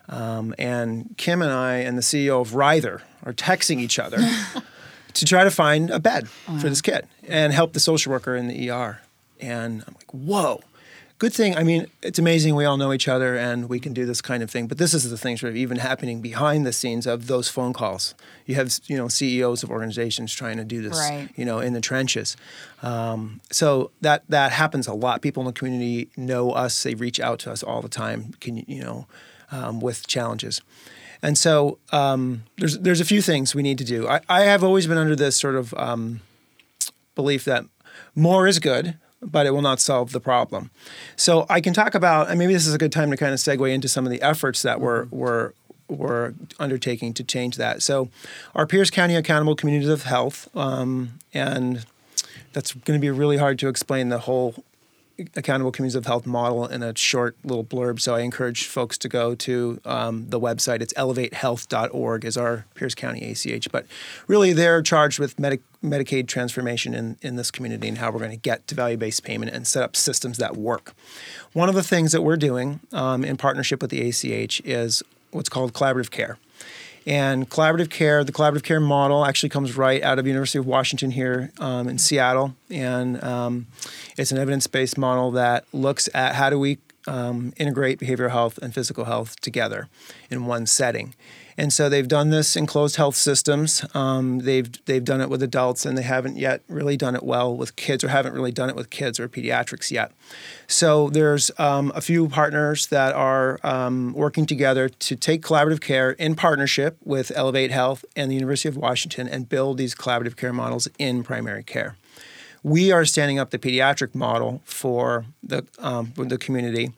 Um, and Kim and I and the CEO of Ryther are texting each other to try to find a bed for this kid and help the social worker in the ER. And I'm like, whoa. Good thing. I mean, it's amazing we all know each other and we can do this kind of thing. But this is the thing sort of even happening behind the scenes of those phone calls. You have, you know, CEOs of organizations trying to do this, Right. you know, in the trenches. Um, so that that happens a lot. People in the community know us. They reach out to us all the time. Can you, you know, um, with challenges. And so um, there's there's a few things we need to do. I, I have always been under this sort of um, belief that more is good, but it will not solve the problem. So I can talk about, and maybe this is a good time to kind of segue into some of the efforts that we're we're we're undertaking to change that. So our Pierce County Accountable Communities of Health, um, and that's going to be really hard to explain the whole accountable communities of health model in a short little blurb. So I encourage folks to go to um, the website. It's elevatehealth.org is our Pierce County ACH. But really, they're charged with Medi- Medicaid transformation in, in this community and how we're going to get to value-based payment and set up systems that work. One of the things that we're doing um, in partnership with the ACH is what's called collaborative care. And collaborative care, the collaborative care model actually comes right out of University of Washington here um, in Seattle, and um, it's an evidence-based model that looks at how do we um, integrate behavioral health and physical health together in one setting. And so they've done this in closed health systems. Um, they've they've done it with adults, and they haven't yet really done it well with kids, or haven't really done it with kids or pediatrics yet. So there's um, a few partners that are um, working together to take collaborative care in partnership with Elevate Health and the University of Washington and build these collaborative care models in primary care. We are standing up the pediatric model for the um, the community.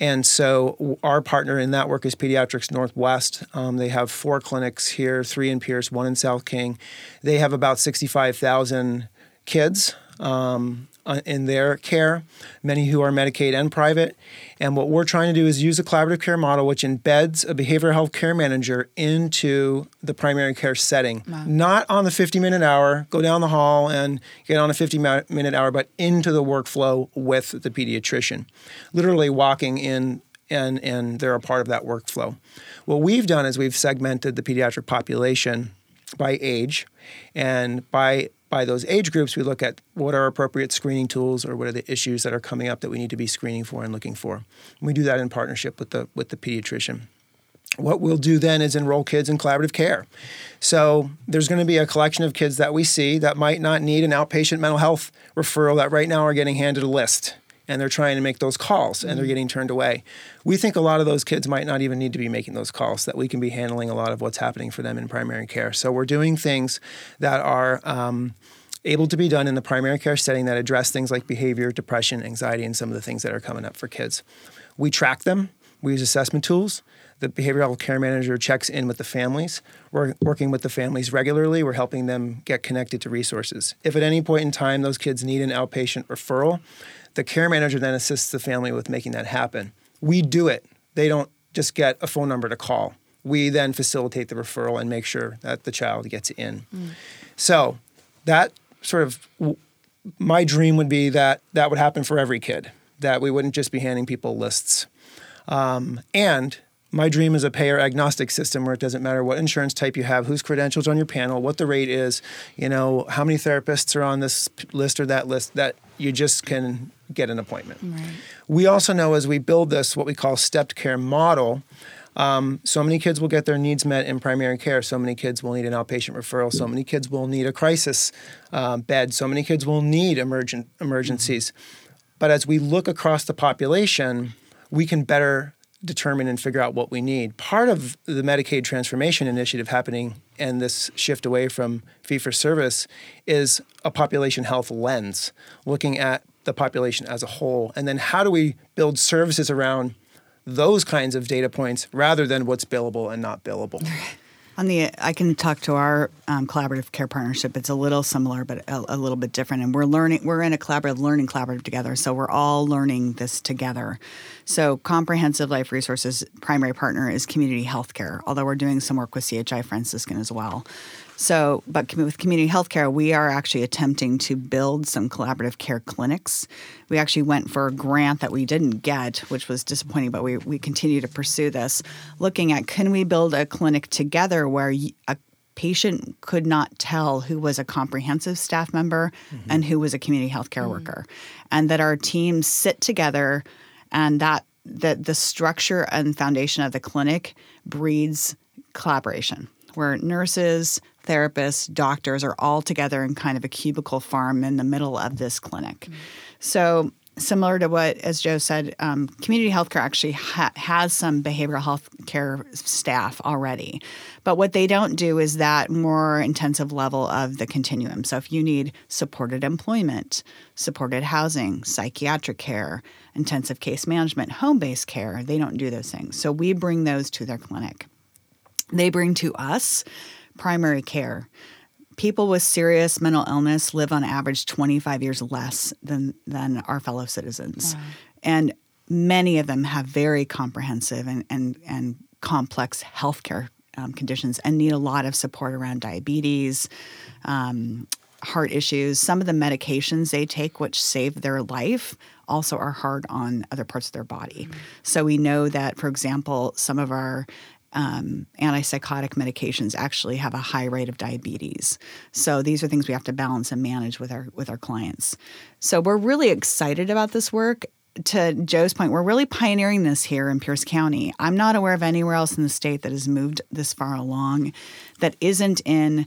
And so our partner in that work is Pediatrics Northwest. Um, they have four clinics here, three in Pierce, one in South King. They have about 65,000 kids um, Uh, in their care, many who are Medicaid and private. And what we're trying to do is use a collaborative care model which embeds a behavioral health care manager into the primary care setting. Not on the 50 minute hour, go down the hall and get on a 50 minute hour, but into the workflow with the pediatrician. Literally walking in and, and they're a part of that workflow. What we've done is we've segmented the pediatric population by age, and by by those age groups, we look at what are appropriate screening tools or what are the issues that are coming up that we need to be screening for and looking for. And we do that in partnership with the with the pediatrician. What we'll do then is enroll kids in collaborative care. So there's going to be a collection of kids that we see that might not need an outpatient mental health referral that right now are getting handed a list and they're trying to make those calls and they're getting turned away. We think a lot of those kids might not even need to be making those calls, that we can be handling a lot of what's happening for them in primary care. So we're doing things that are um, able to be done in the primary care setting that address things like behavior, depression, anxiety, and some of the things that are coming up for kids. We track them, we use assessment tools. The behavioral health care manager checks in with the families. We're working with the families regularly. We're helping them get connected to resources. If at any point in time those kids need an outpatient referral, the care manager then assists the family with making that happen. We do it. They don't just get a phone number to call. We then facilitate the referral and make sure that the child gets in. So that sort of w- my dream would be that that would happen for every kid. That we wouldn't just be handing people lists. Um, and my dream is a payer agnostic system where it doesn't matter what insurance type you have, whose credentials on your panel, what the rate is, you know, how many therapists are on this list or that list, that you just can get an appointment. We also know as we build this, what we call stepped care model, um, so many kids will get their needs met in primary care. So many kids will need an outpatient referral. So many kids will need a crisis uh, bed. So many kids will need emergent emergencies. But as we look across the population, we can better determine and figure out what we need. Part of the Medicaid transformation initiative happening and this shift away from fee for service is a population health lens, looking at the population as a whole. And then how do we build services around those kinds of data points rather than what's billable and not billable? On the, I can talk to our um, collaborative care partnership. It's a little similar, but a, a little bit different. And we're learning. We're in a collaborative learning collaborative together, so we're all learning this together. So, Comprehensive Life Resources primary partner is Community Healthcare. Although we're doing some work with CHI Franciscan as well. So, but with community healthcare, we are actually attempting to build some collaborative care clinics. We actually went for a grant that we didn't get, which was disappointing, but we, we continue to pursue this, looking at can we build a clinic together where a patient could not tell who was a comprehensive staff member mm-hmm. and who was a community healthcare mm-hmm. worker, and that our teams sit together and that that the structure and foundation of the clinic breeds collaboration where nurses, therapists, doctors are all together in kind of a cubicle farm in the middle of this clinic. So, similar to what, as Joe said, um, community healthcare actually ha- has some behavioral health care staff already. But what they don't do is that more intensive level of the continuum. So, if you need supported employment, supported housing, psychiatric care, intensive case management, home based care, they don't do those things. So, we bring those to their clinic they bring to us primary care. People with serious mental illness live on average 25 years less than, than our fellow citizens. And many of them have very comprehensive and, and, and complex healthcare um, conditions and need a lot of support around diabetes, um, heart issues. Some of the medications they take, which save their life, also are hard on other parts of their body. So we know that, for example, some of our um, antipsychotic medications actually have a high rate of diabetes. So these are things we have to balance and manage with our with our clients. So we're really excited about this work. To Joe's point, we're really pioneering this here in Pierce County. I'm not aware of anywhere else in the state that has moved this far along that isn't in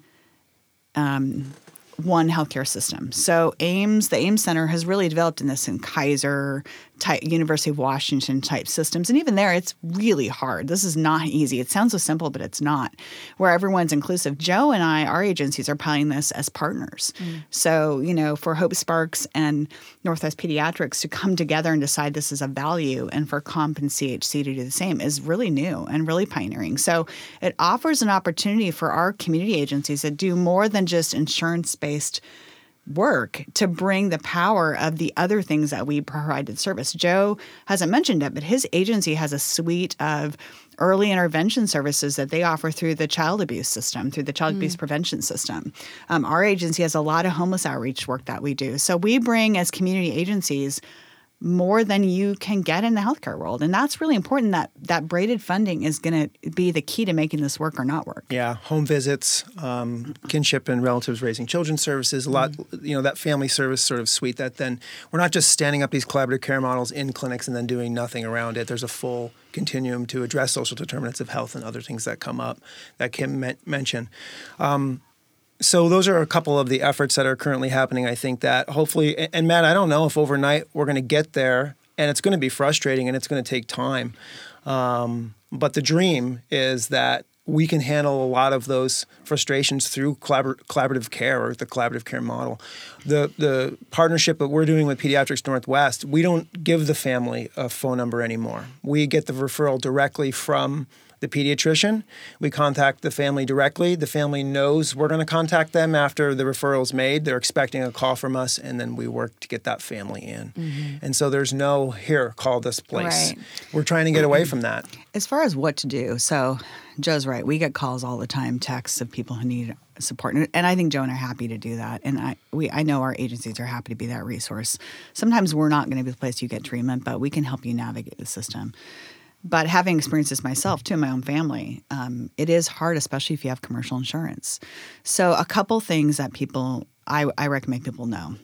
one healthcare system. So AIMS, the AIMS Center has really developed in this in Kaiser type University of Washington type systems. And even there it's really hard. This is not easy. It sounds so simple, but it's not. Where everyone's inclusive. Joe and I, our agencies are piloting this as partners. Mm. So, you know, for HopeSparks and Northwest Pediatrics to come together and decide this is a value and for Comp and CHC to do the same is really new and really pioneering. So it offers an opportunity for our community agencies that do more than just insurance based work to bring the power of the other things that we provide provided service. Joe hasn't mentioned it, but his agency has a suite of early intervention services that they offer through the child abuse system, through the child abuse prevention system. Um, our agency has a lot of homeless outreach work that we do. So we bring as community agencies more than you can get in the healthcare world. And that's really important that that braided funding is going to be the key to making this work or not work. Yeah, home visits, um, kinship and relatives raising children services, a lot, you know, that family service sort of suite that then we're not just standing up these collaborative care models in clinics and then doing nothing around it. There's a full continuum to address social determinants of health and other things that come up that Kim men- mentioned. Um, so those are a couple of the efforts that are currently happening. I think that hopefully, and- Matt, I don't know if overnight we're going to get there, and it's going to be frustrating and it's going to take time. Um, but the dream is that we can handle a lot of those frustrations through collabor- collaborative care or the collaborative care model. The the partnership that we're doing with Pediatrics Northwest, we don't give the family a phone number anymore. We get the referral directly from the pediatrician. We contact the family directly. The family knows we're going to contact them after the referral is made. They're expecting a call from us, and then we work to get that family in. Mm-hmm. And so there's no here, call this place. Right. We're trying to get away from that. As far as what to do, so Joe's right. We get calls all the time, texts of people who need support, and- and I think Joe and I are happy to do that. And I, we, I know our agencies are happy to be that resource. Sometimes we're not going to be the place you get treatment, but we can help you navigate the system. But having experienced this myself too in my own family, um, it is hard, especially if you have commercial insurance. So a couple things that people I, I recommend people know.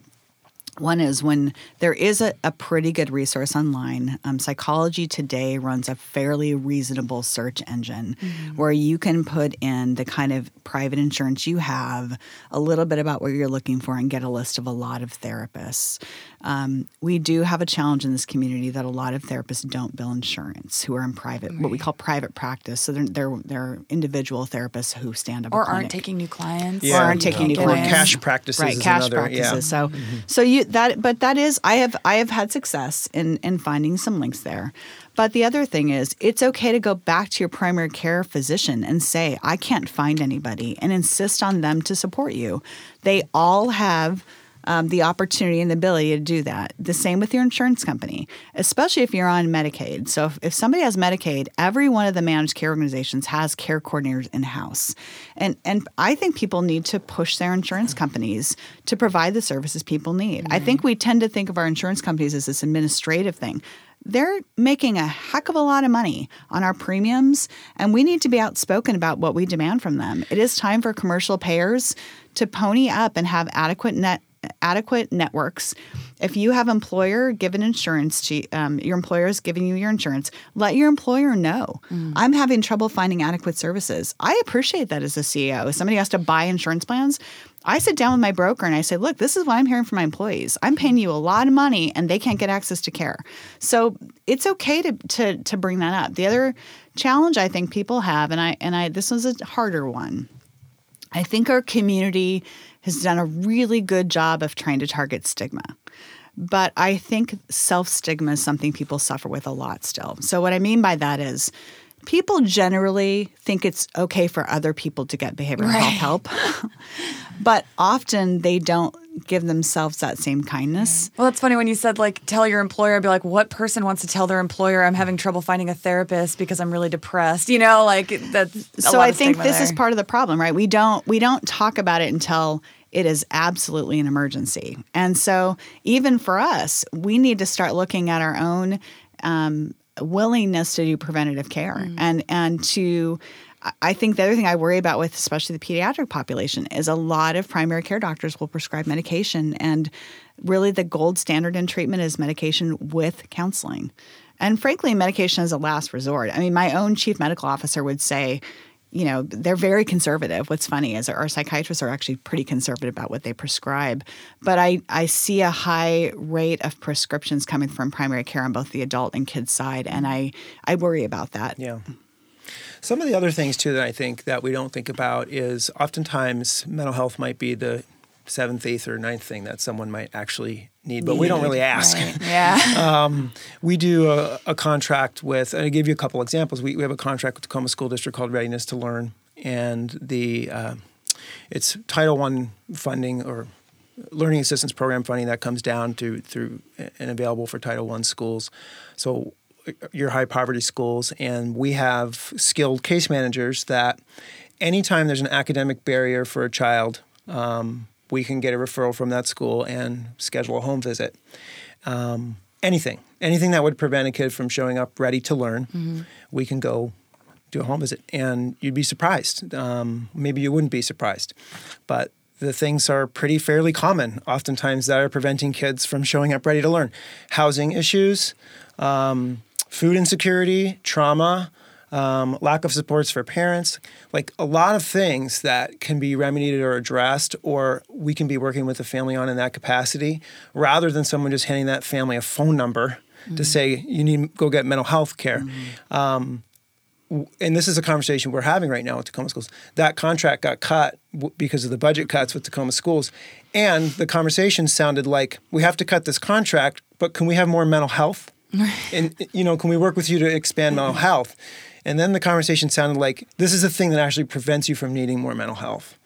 One is when there is a, a pretty good resource online. Um, Psychology Today runs a fairly reasonable search engine where you can put in the kind of private insurance you have, a little bit about what you're looking for, and get a list of a lot of therapists. Um, we do have a challenge in this community that a lot of therapists don't bill insurance who are in private, what we call private practice. So they're, they're, they're individual therapists who stand up a or aren't clinic taking new clients. or aren't taking new Get clients. in. cash practices right? is Cash another- yeah. practices. So, so you that, but that is I have I have had success in in finding some links there. But the other thing is, it's okay to go back to your primary care physician and say, I can't find anybody, and insist on them to support you. They all have um, the opportunity and the ability to do that. The same with your insurance company, especially if you're on Medicaid. So if, if somebody has Medicaid, every one of the managed care organizations has care coordinators in house, and and I think people need to push their insurance companies to provide the services people need. I think we tend to think of our insurance companies as this administrative thing. They're making a heck of a lot of money on our premiums, and we need to be outspoken about what we demand from them. It is time for commercial payers to pony up and have adequate net adequate networks. If you have employer given insurance to um, your employer is giving you your insurance, let your employer know. I'm having trouble finding adequate services. I appreciate that as a CEO. If somebody has to buy insurance plans, I sit down with my broker and I say, look, this is what I'm hearing from my employees. I'm paying you a lot of money and they can't get access to care. So it's okay to to to bring that up. The other challenge I think people have, and I and I this was a harder one. I think our community has done a really good job of trying to target stigma. But I think self stigma is something people suffer with a lot still. So, what I mean by that is people generally think it's okay for other people to get behavioral health help, but often they don't give themselves that same kindness. Well, that's funny when you said like tell your employer. I'd be like, what person wants to tell their employer I'm having trouble finding a therapist because I'm really depressed? You know, like that's. so I think this is part of the problem, right? We don't we don't talk about it until it is absolutely an emergency. And so even for us, we need to start looking at our own um, willingness to do preventative care Mm. and and to I- think the other thing I worry about with especially the pediatric population is a lot of primary care doctors will prescribe medication and really the gold standard in treatment is medication with counseling. And frankly, medication is a last resort. I mean, my own chief medical officer would say you know, they're very conservative. What's funny is our psychiatrists are actually pretty conservative about what they prescribe. But I, I see a high rate of prescriptions coming from primary care on both the adult and kids side, and I, I worry about that. Yeah. Some of the other things too that I think that we don't think about is oftentimes mental health might be the seventh, eighth, or ninth thing that someone might actually need, but we don't really ask. Yeah. We do a, a contract with, and I give you a couple examples. We, we have a contract with Tacoma School District called Readiness to Learn, and the uh, it's Title One funding or learning assistance program funding that comes down to through and available for Title One schools. So your high poverty schools, and we have skilled case managers that anytime there's an academic barrier for a child, um, we can get a referral from that school and schedule a home visit. Um, anything, anything that would prevent a kid from showing up ready to learn, we can go do a home visit, and you'd be surprised. Um, maybe you wouldn't be surprised, but the things are pretty fairly common, oftentimes that are preventing kids from showing up ready to learn. Housing issues, um, food insecurity, trauma, um, lack of supports for parents, like a lot of things that can be remedied or addressed, or we can be working with the family on in that capacity, rather than someone just handing that family a phone number to say you need to go get mental health care. Um, and this is a conversation we're having right now with Tacoma Schools. That contract got cut w- because of the budget cuts with Tacoma Schools, and the conversation sounded like we have to cut this contract, but can we have more mental health? and you know, can we work with you to expand mental health? And then the conversation sounded like this is a thing that actually prevents you from needing more mental health,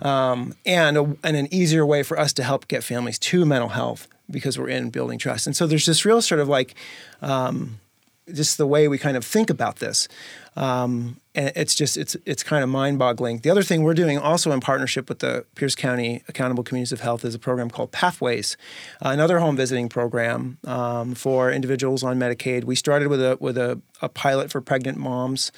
um, and a, and an easier way for us to help get families to mental health because we're in building trust. And so there's this real sort of like um, just the way we kind of think about this. Um, and it's just it's it's kind of mind-boggling. The other thing we're doing also in partnership with the Pierce County Accountable Communities of Health is a program called Pathways, uh, another home visiting program um, for individuals on Medicaid. We started with a with a, a pilot for pregnant moms,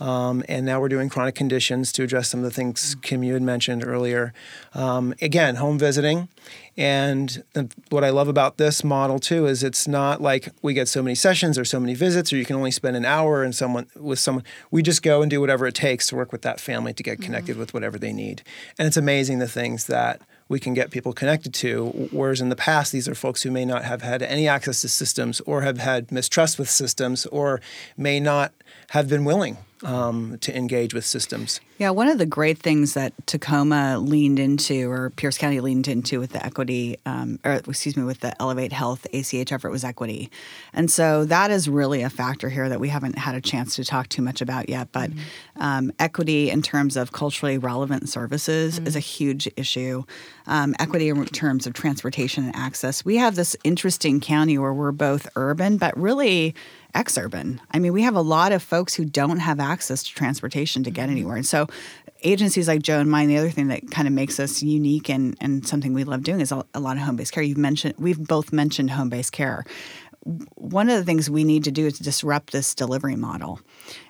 um, and now we're doing chronic conditions to address some of the things Kim you had mentioned earlier. Um, again, home visiting. And the, what I love about this model too is it's not like we get so many sessions or so many visits, or you can only spend an hour and someone with someone. We just go and do whatever it takes to work with that family to get connected with whatever they need. And it's amazing the things that we can get people connected to. Whereas in the past, these are folks who may not have had any access to systems, or have had mistrust with systems, or may not have been willing um, to engage with systems. Yeah, one of the great things that Tacoma leaned into, or Pierce County leaned into with the equity, um, or excuse me, with the Elevate Health ACH effort was equity. And so that is really a factor here that we haven't had a chance to talk too much about yet. But um, equity in terms of culturally relevant services is a huge issue. Um, equity in terms of transportation and access. We have this interesting county where we're both urban, but really exurban. I mean, we have a lot of folks who don't have access to transportation to get anywhere. And so agencies like Joe and mine, the other thing that kind of makes us unique and, and something we love doing is a, lot of home-based care. You've mentioned we've both mentioned home-based care. One of the things we need to do is disrupt this delivery model.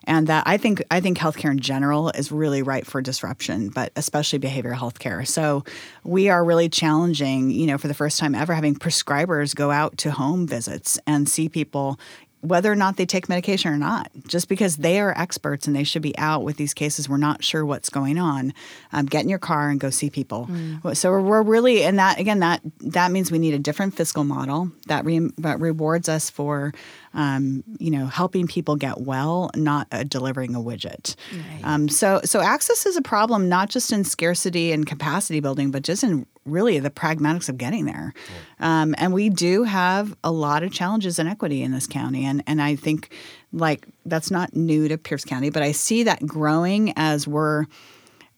And that I think I think healthcare in general is really ripe for disruption, but especially behavioral healthcare. So we are really challenging, you know, for the first time ever having prescribers go out to home visits and see people whether or not they take medication or not. Just because they are experts and they should be out with these cases, we're not sure what's going on. Um, get in your car and go see people. So we're, we're really, and that again, that that means we need a different fiscal model that, re, that rewards us for, um, you know, helping people get well, not uh, delivering a widget. Um, so so access is a problem not just in scarcity and capacity building, but just in really the pragmatics of getting there. Um, and we do have a lot of challenges in equity in this county. And, and I think like that's not new to Pierce County, but I see that growing as we're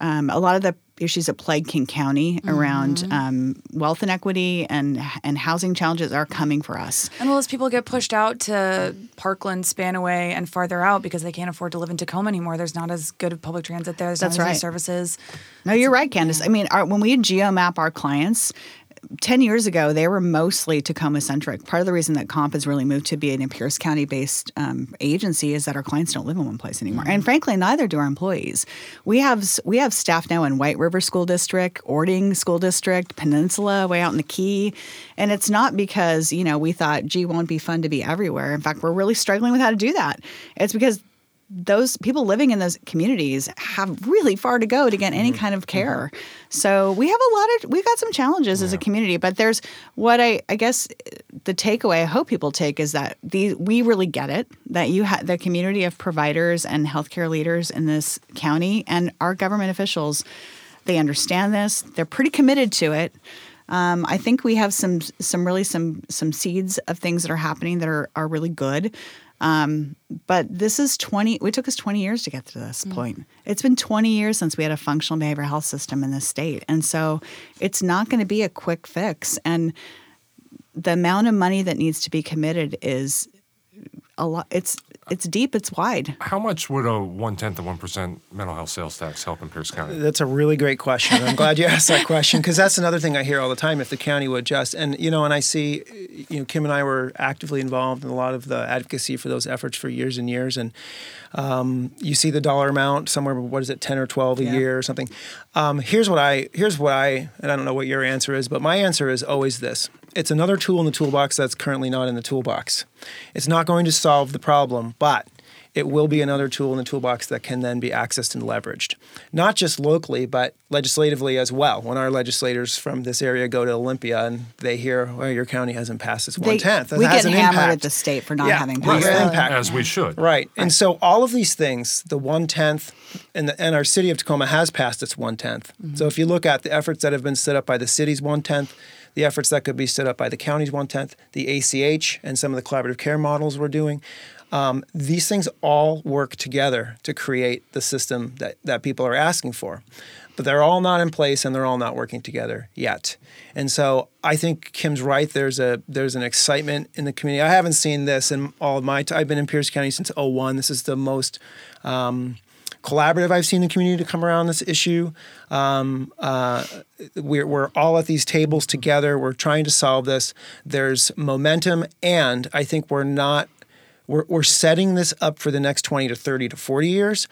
um, a lot of the issues that plague King County around um, wealth inequity and and housing challenges are coming for us. And well, as people get pushed out to Parkland, Spanaway, and farther out because they can't afford to live in Tacoma anymore, there's not as good of public transit there. There's That's not as many right. services. No, you're right, Candace. I mean, our, when we geomap our clients, 10 years ago, they were mostly Tacoma centric. Part of the reason that COMP has really moved to be an Pierce County based um, agency is that our clients don't live in one place anymore. And frankly, neither do our employees. We have we have staff now in White River School District, Orting School District, Peninsula, way out in the Key. And it's not because, you know, we thought, gee, won't be fun to be everywhere. In fact, we're really struggling with how to do that. It's because those people living in those communities have really far to go to get any kind of care. So we have a lot of we've got some challenges as a community, but there's what I I guess the takeaway I hope people take is that these we really get it that you have the community of providers and healthcare leaders in this county and our government officials they understand this. They're pretty committed to it. Um, I think we have some some really some some seeds of things that are happening that are are really good. Um, but this is 20 it took us 20 years to get to this point. It's been 20 years since we had a functional behavioral health system in this state. And so it's not going to be a quick fix. And the amount of money that needs to be committed is a lot it's it's deep it's wide How much would a one tenth of one percent mental health sales tax help in Pierce County? That's a really great question. I'm glad you asked that question because that's another thing I hear all the time. If the county would adjust, and you know, and I see, you know, Kim and I were actively involved in a lot of the advocacy for those efforts for years and years, and um, you see the dollar amount somewhere. What is it, ten or twelve a Yeah. year or something? Um, here's what I here's what I and I don't know what your answer is, but my answer is always this: it's another tool in the toolbox that's currently not in the toolbox. It's not going to solve the problem, but it will be another tool in the toolbox that can then be accessed and leveraged, not just locally, but legislatively as well. When our legislators from this area go to Olympia and they hear, well, your county hasn't passed its They- one tenth, we has get an hammered impact. at the state for not Yeah, having big passed it. impact. As we should. Right. And so all of these things, the one tenth, and, the, and our city of Tacoma has passed its one mm-hmm. So if you look at the efforts that have been set up by the city's one tenth, the efforts that could be set up by the county's one tenth, the ACH, and some of the collaborative care models we're doing. Um, these things all work together to create the system that, that people are asking for. But they're all not in place and they're all not working together yet. And so I think Kim's right. There's a there's an excitement in the community. I haven't seen this in all of my time. I've been in Pierce County since 01. This is the most um, collaborative I've seen the community to come around this issue. Um, uh, we're, we're all at these tables together. We're trying to solve this. There's momentum, and I think we're not. We're, we're setting this up for the next 20 to 30 to 40 years.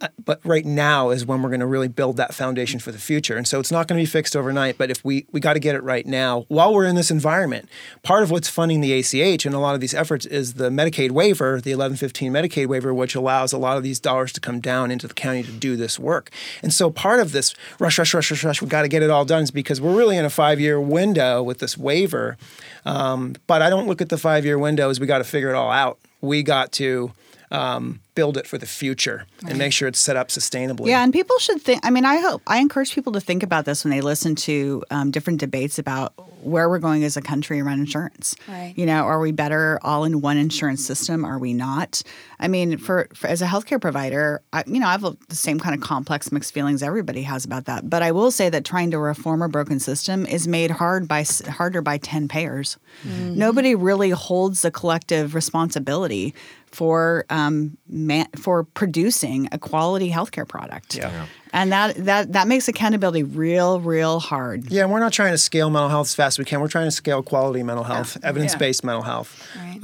Uh, but right now is when we're going to really build that foundation for the future. And so it's not going to be fixed overnight, but if we, we got to get it right now while we're in this environment. Part of what's funding the ACH and a lot of these efforts is the Medicaid waiver, the 1115 Medicaid waiver, which allows a lot of these dollars to come down into the county to do this work. And so part of this rush, rush, rush, rush, rush, we got to get it all done is because we're really in a five year window with this waiver. Um, but I don't look at the five year window as we got to figure it all out. We got to um, build it for the future and make sure it's set up sustainably. Yeah, and people should think. I mean, I hope I encourage people to think about this when they listen to um, different debates about where we're going as a country around insurance. Right. You know, are we better all in one insurance system? Are we not? I mean, for, for as a healthcare provider, I, you know, I have a, the same kind of complex mixed feelings everybody has about that. But I will say that trying to reform a broken system is made hard by harder by ten payers. Nobody really holds the collective responsibility for um, man, for producing a quality healthcare product. Yeah. Yeah. And that, that that makes accountability real, real hard. Yeah, we're not trying to scale mental health as fast as we can. We're trying to scale quality mental health, evidence based mental health. Right.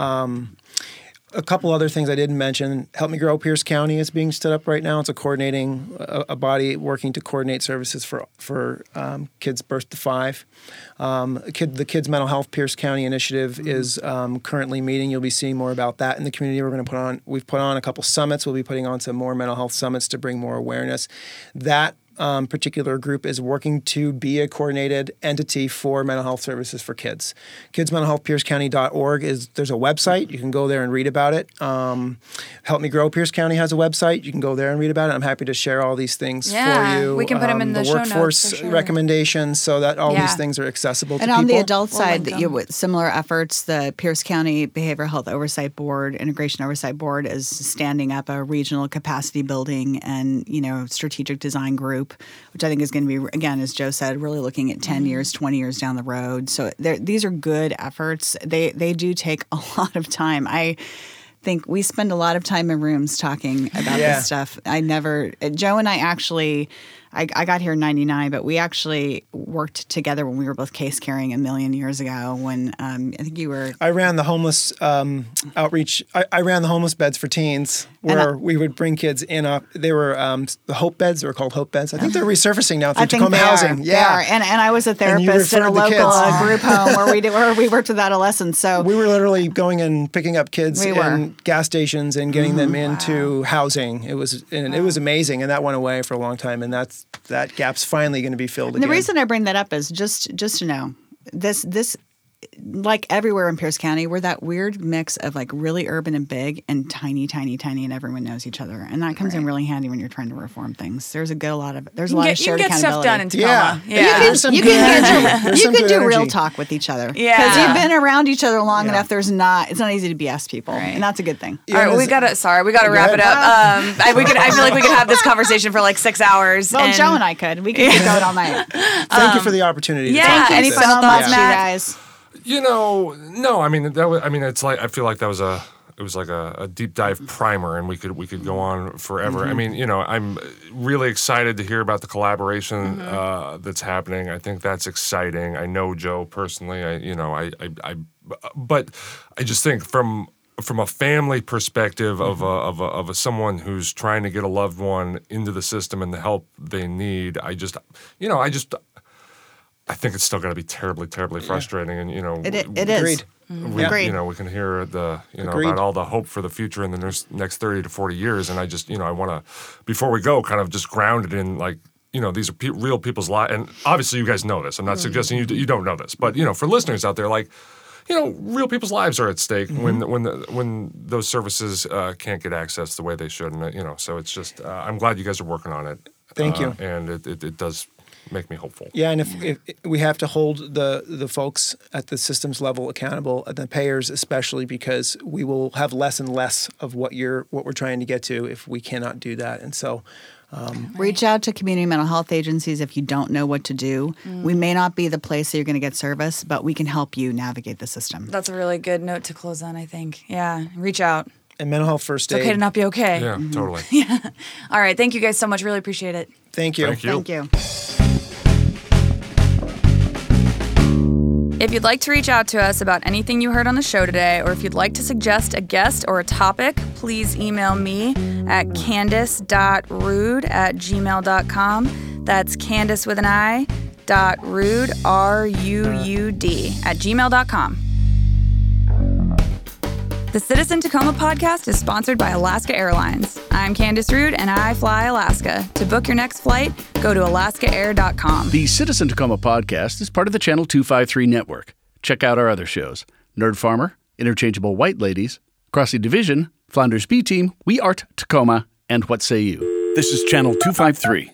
A couple other things I didn't mention. Help Me Grow Pierce County is being stood up right now. It's a coordinating a, a body working to coordinate services for for um, kids birth to five. Um, kid, the Kids Mental Health Pierce County Initiative is um, currently meeting. You'll be seeing more about that in the community. We're going to put on. We've put on a couple summits. We'll be putting on some more mental health summits to bring more awareness. That um, particular group is working to be a coordinated entity for mental health services for kids. KidsMentalHealthPierceCounty.org is there's a website you can go there and read about it. Um, Help Me Grow Pierce County has a website you can go there and read about it. I'm happy to share all these things Yeah, for you. Um, we can put 'em in the show workforce for sure. recommendations so that all Yeah. these things are accessible And to on people. the adult We'll side, link you, with similar efforts, the Pierce County Behavioral Health Oversight Board, Integration Oversight Board, is standing up a regional capacity building and you know strategic design group, which I think is going to be again, as Joe said, really looking at 10 mm-hmm. years, twenty years down the road. So these are good efforts. They they do take a lot of time. I think we spend a lot of time in rooms talking about Yeah. this stuff. I never, Joe and I actually, I, I got here in '99, but we actually worked together when we were both case carrying a million years ago. When um, I think you were I ran the homeless um, outreach. I, I ran the homeless beds for teens, where I- we would bring kids in. They were um, the Hope beds. They were called Hope beds. I think they're resurfacing now through I think Tacoma they Housing. Are. They yeah. And and I was a therapist at a local uh, group home where we did where we worked with adolescents. So we were literally going and picking up kids We in were. Gas stations and getting them into housing. It was and it was amazing, and that went away for a long time. And that's that gap's finally going to be filled And the reason I bring that up is just just to know this this like everywhere in Pierce County, we're that weird mix of like really urban and big and tiny, tiny, tiny, and everyone knows each other. And that comes in really handy when you're trying to reform things. There's a good a lot of there's a lot can of get, you shared can get stuff done in Tacoma. Yeah. Yeah. There's some you good can, energy. There's you some can good do real talk with each other Yeah, because Yeah. you've been around each other long Yeah. enough. There's not it's not easy to BS people, Right. and that's a good thing. All right, well, we gotta. Sorry, we gotta wrap it up. Um, I, we could. I feel like we could have this conversation for like six hours. Well, and- Joe and I could. We could keep going all night. Thank you for the opportunity. to yeah, talk about any final so thoughts, much, Matt? you guys. You know, no. I mean, that was. I mean, it's like I feel like that was a. It was like a, a deep dive primer, and we could we could go on forever. I mm-hmm. mean, you know, I'm really excited to hear about the collaboration mm-hmm. uh, that's happening. I think that's exciting. I know Joe personally. I you know I I, I but I just think from from a family perspective of mm-hmm. a, of a, of a someone who's trying to get a loved one into the system and the help they need. I just you know I just I think it's still going to be terribly, terribly frustrating. And you know, It, it, we- it is. Agreed. we, Agreed. you know, we can hear the, you know, Agreed. about all the hope for the future in the next, next 30 to 40 years. And I just, you know, I want to, before we go, kind of just ground it in like, you know, these are pe- real people's lives. And obviously you guys know this. I'm not suggesting you, you don't know this, but, you know, for listeners out there, like, you know, real people's lives are at stake when when the, when those services uh, can't get access the way they should, and uh, you know, so it's just uh, I'm glad you guys are working on it. Thank Uh, you. and it, it, it does make me hopeful. Yeah, and if, if we have to hold the the folks at the systems level accountable, uh, the payers especially, because we will have less and less of what you're what we're trying to get to if we cannot do that. And so, um, Reach out to community mental health agencies if you don't know what to do. Mm. We may not be the place that you're going to get service, but we can help you navigate the system. That's a really good note to close on. I think. Yeah, reach out. and mental health first It's aid. okay to not be okay. Yeah, mm-hmm. totally. yeah. All right. Thank you guys so much. Really appreciate it. Thank you. Thank you. Thank you. If you'd like to reach out to us about anything you heard on the show today, or if you'd like to suggest a guest or a topic, please email me at candice.ruud at gmail.com. That's Candice with an I dot Ruud, R U U D, at gmail.com. The Citizen Tacoma podcast is sponsored by Alaska Airlines. I'm Candice Ruud and I fly Alaska. To book your next flight, go to alaskaair.com. The Citizen Tacoma podcast is part of the Channel 253 network. Check out our other shows Nerd Farmer, Interchangeable White Ladies, Crossy Division, Flounders B Team, We Art Tacoma, and What Say You. This is Channel 253.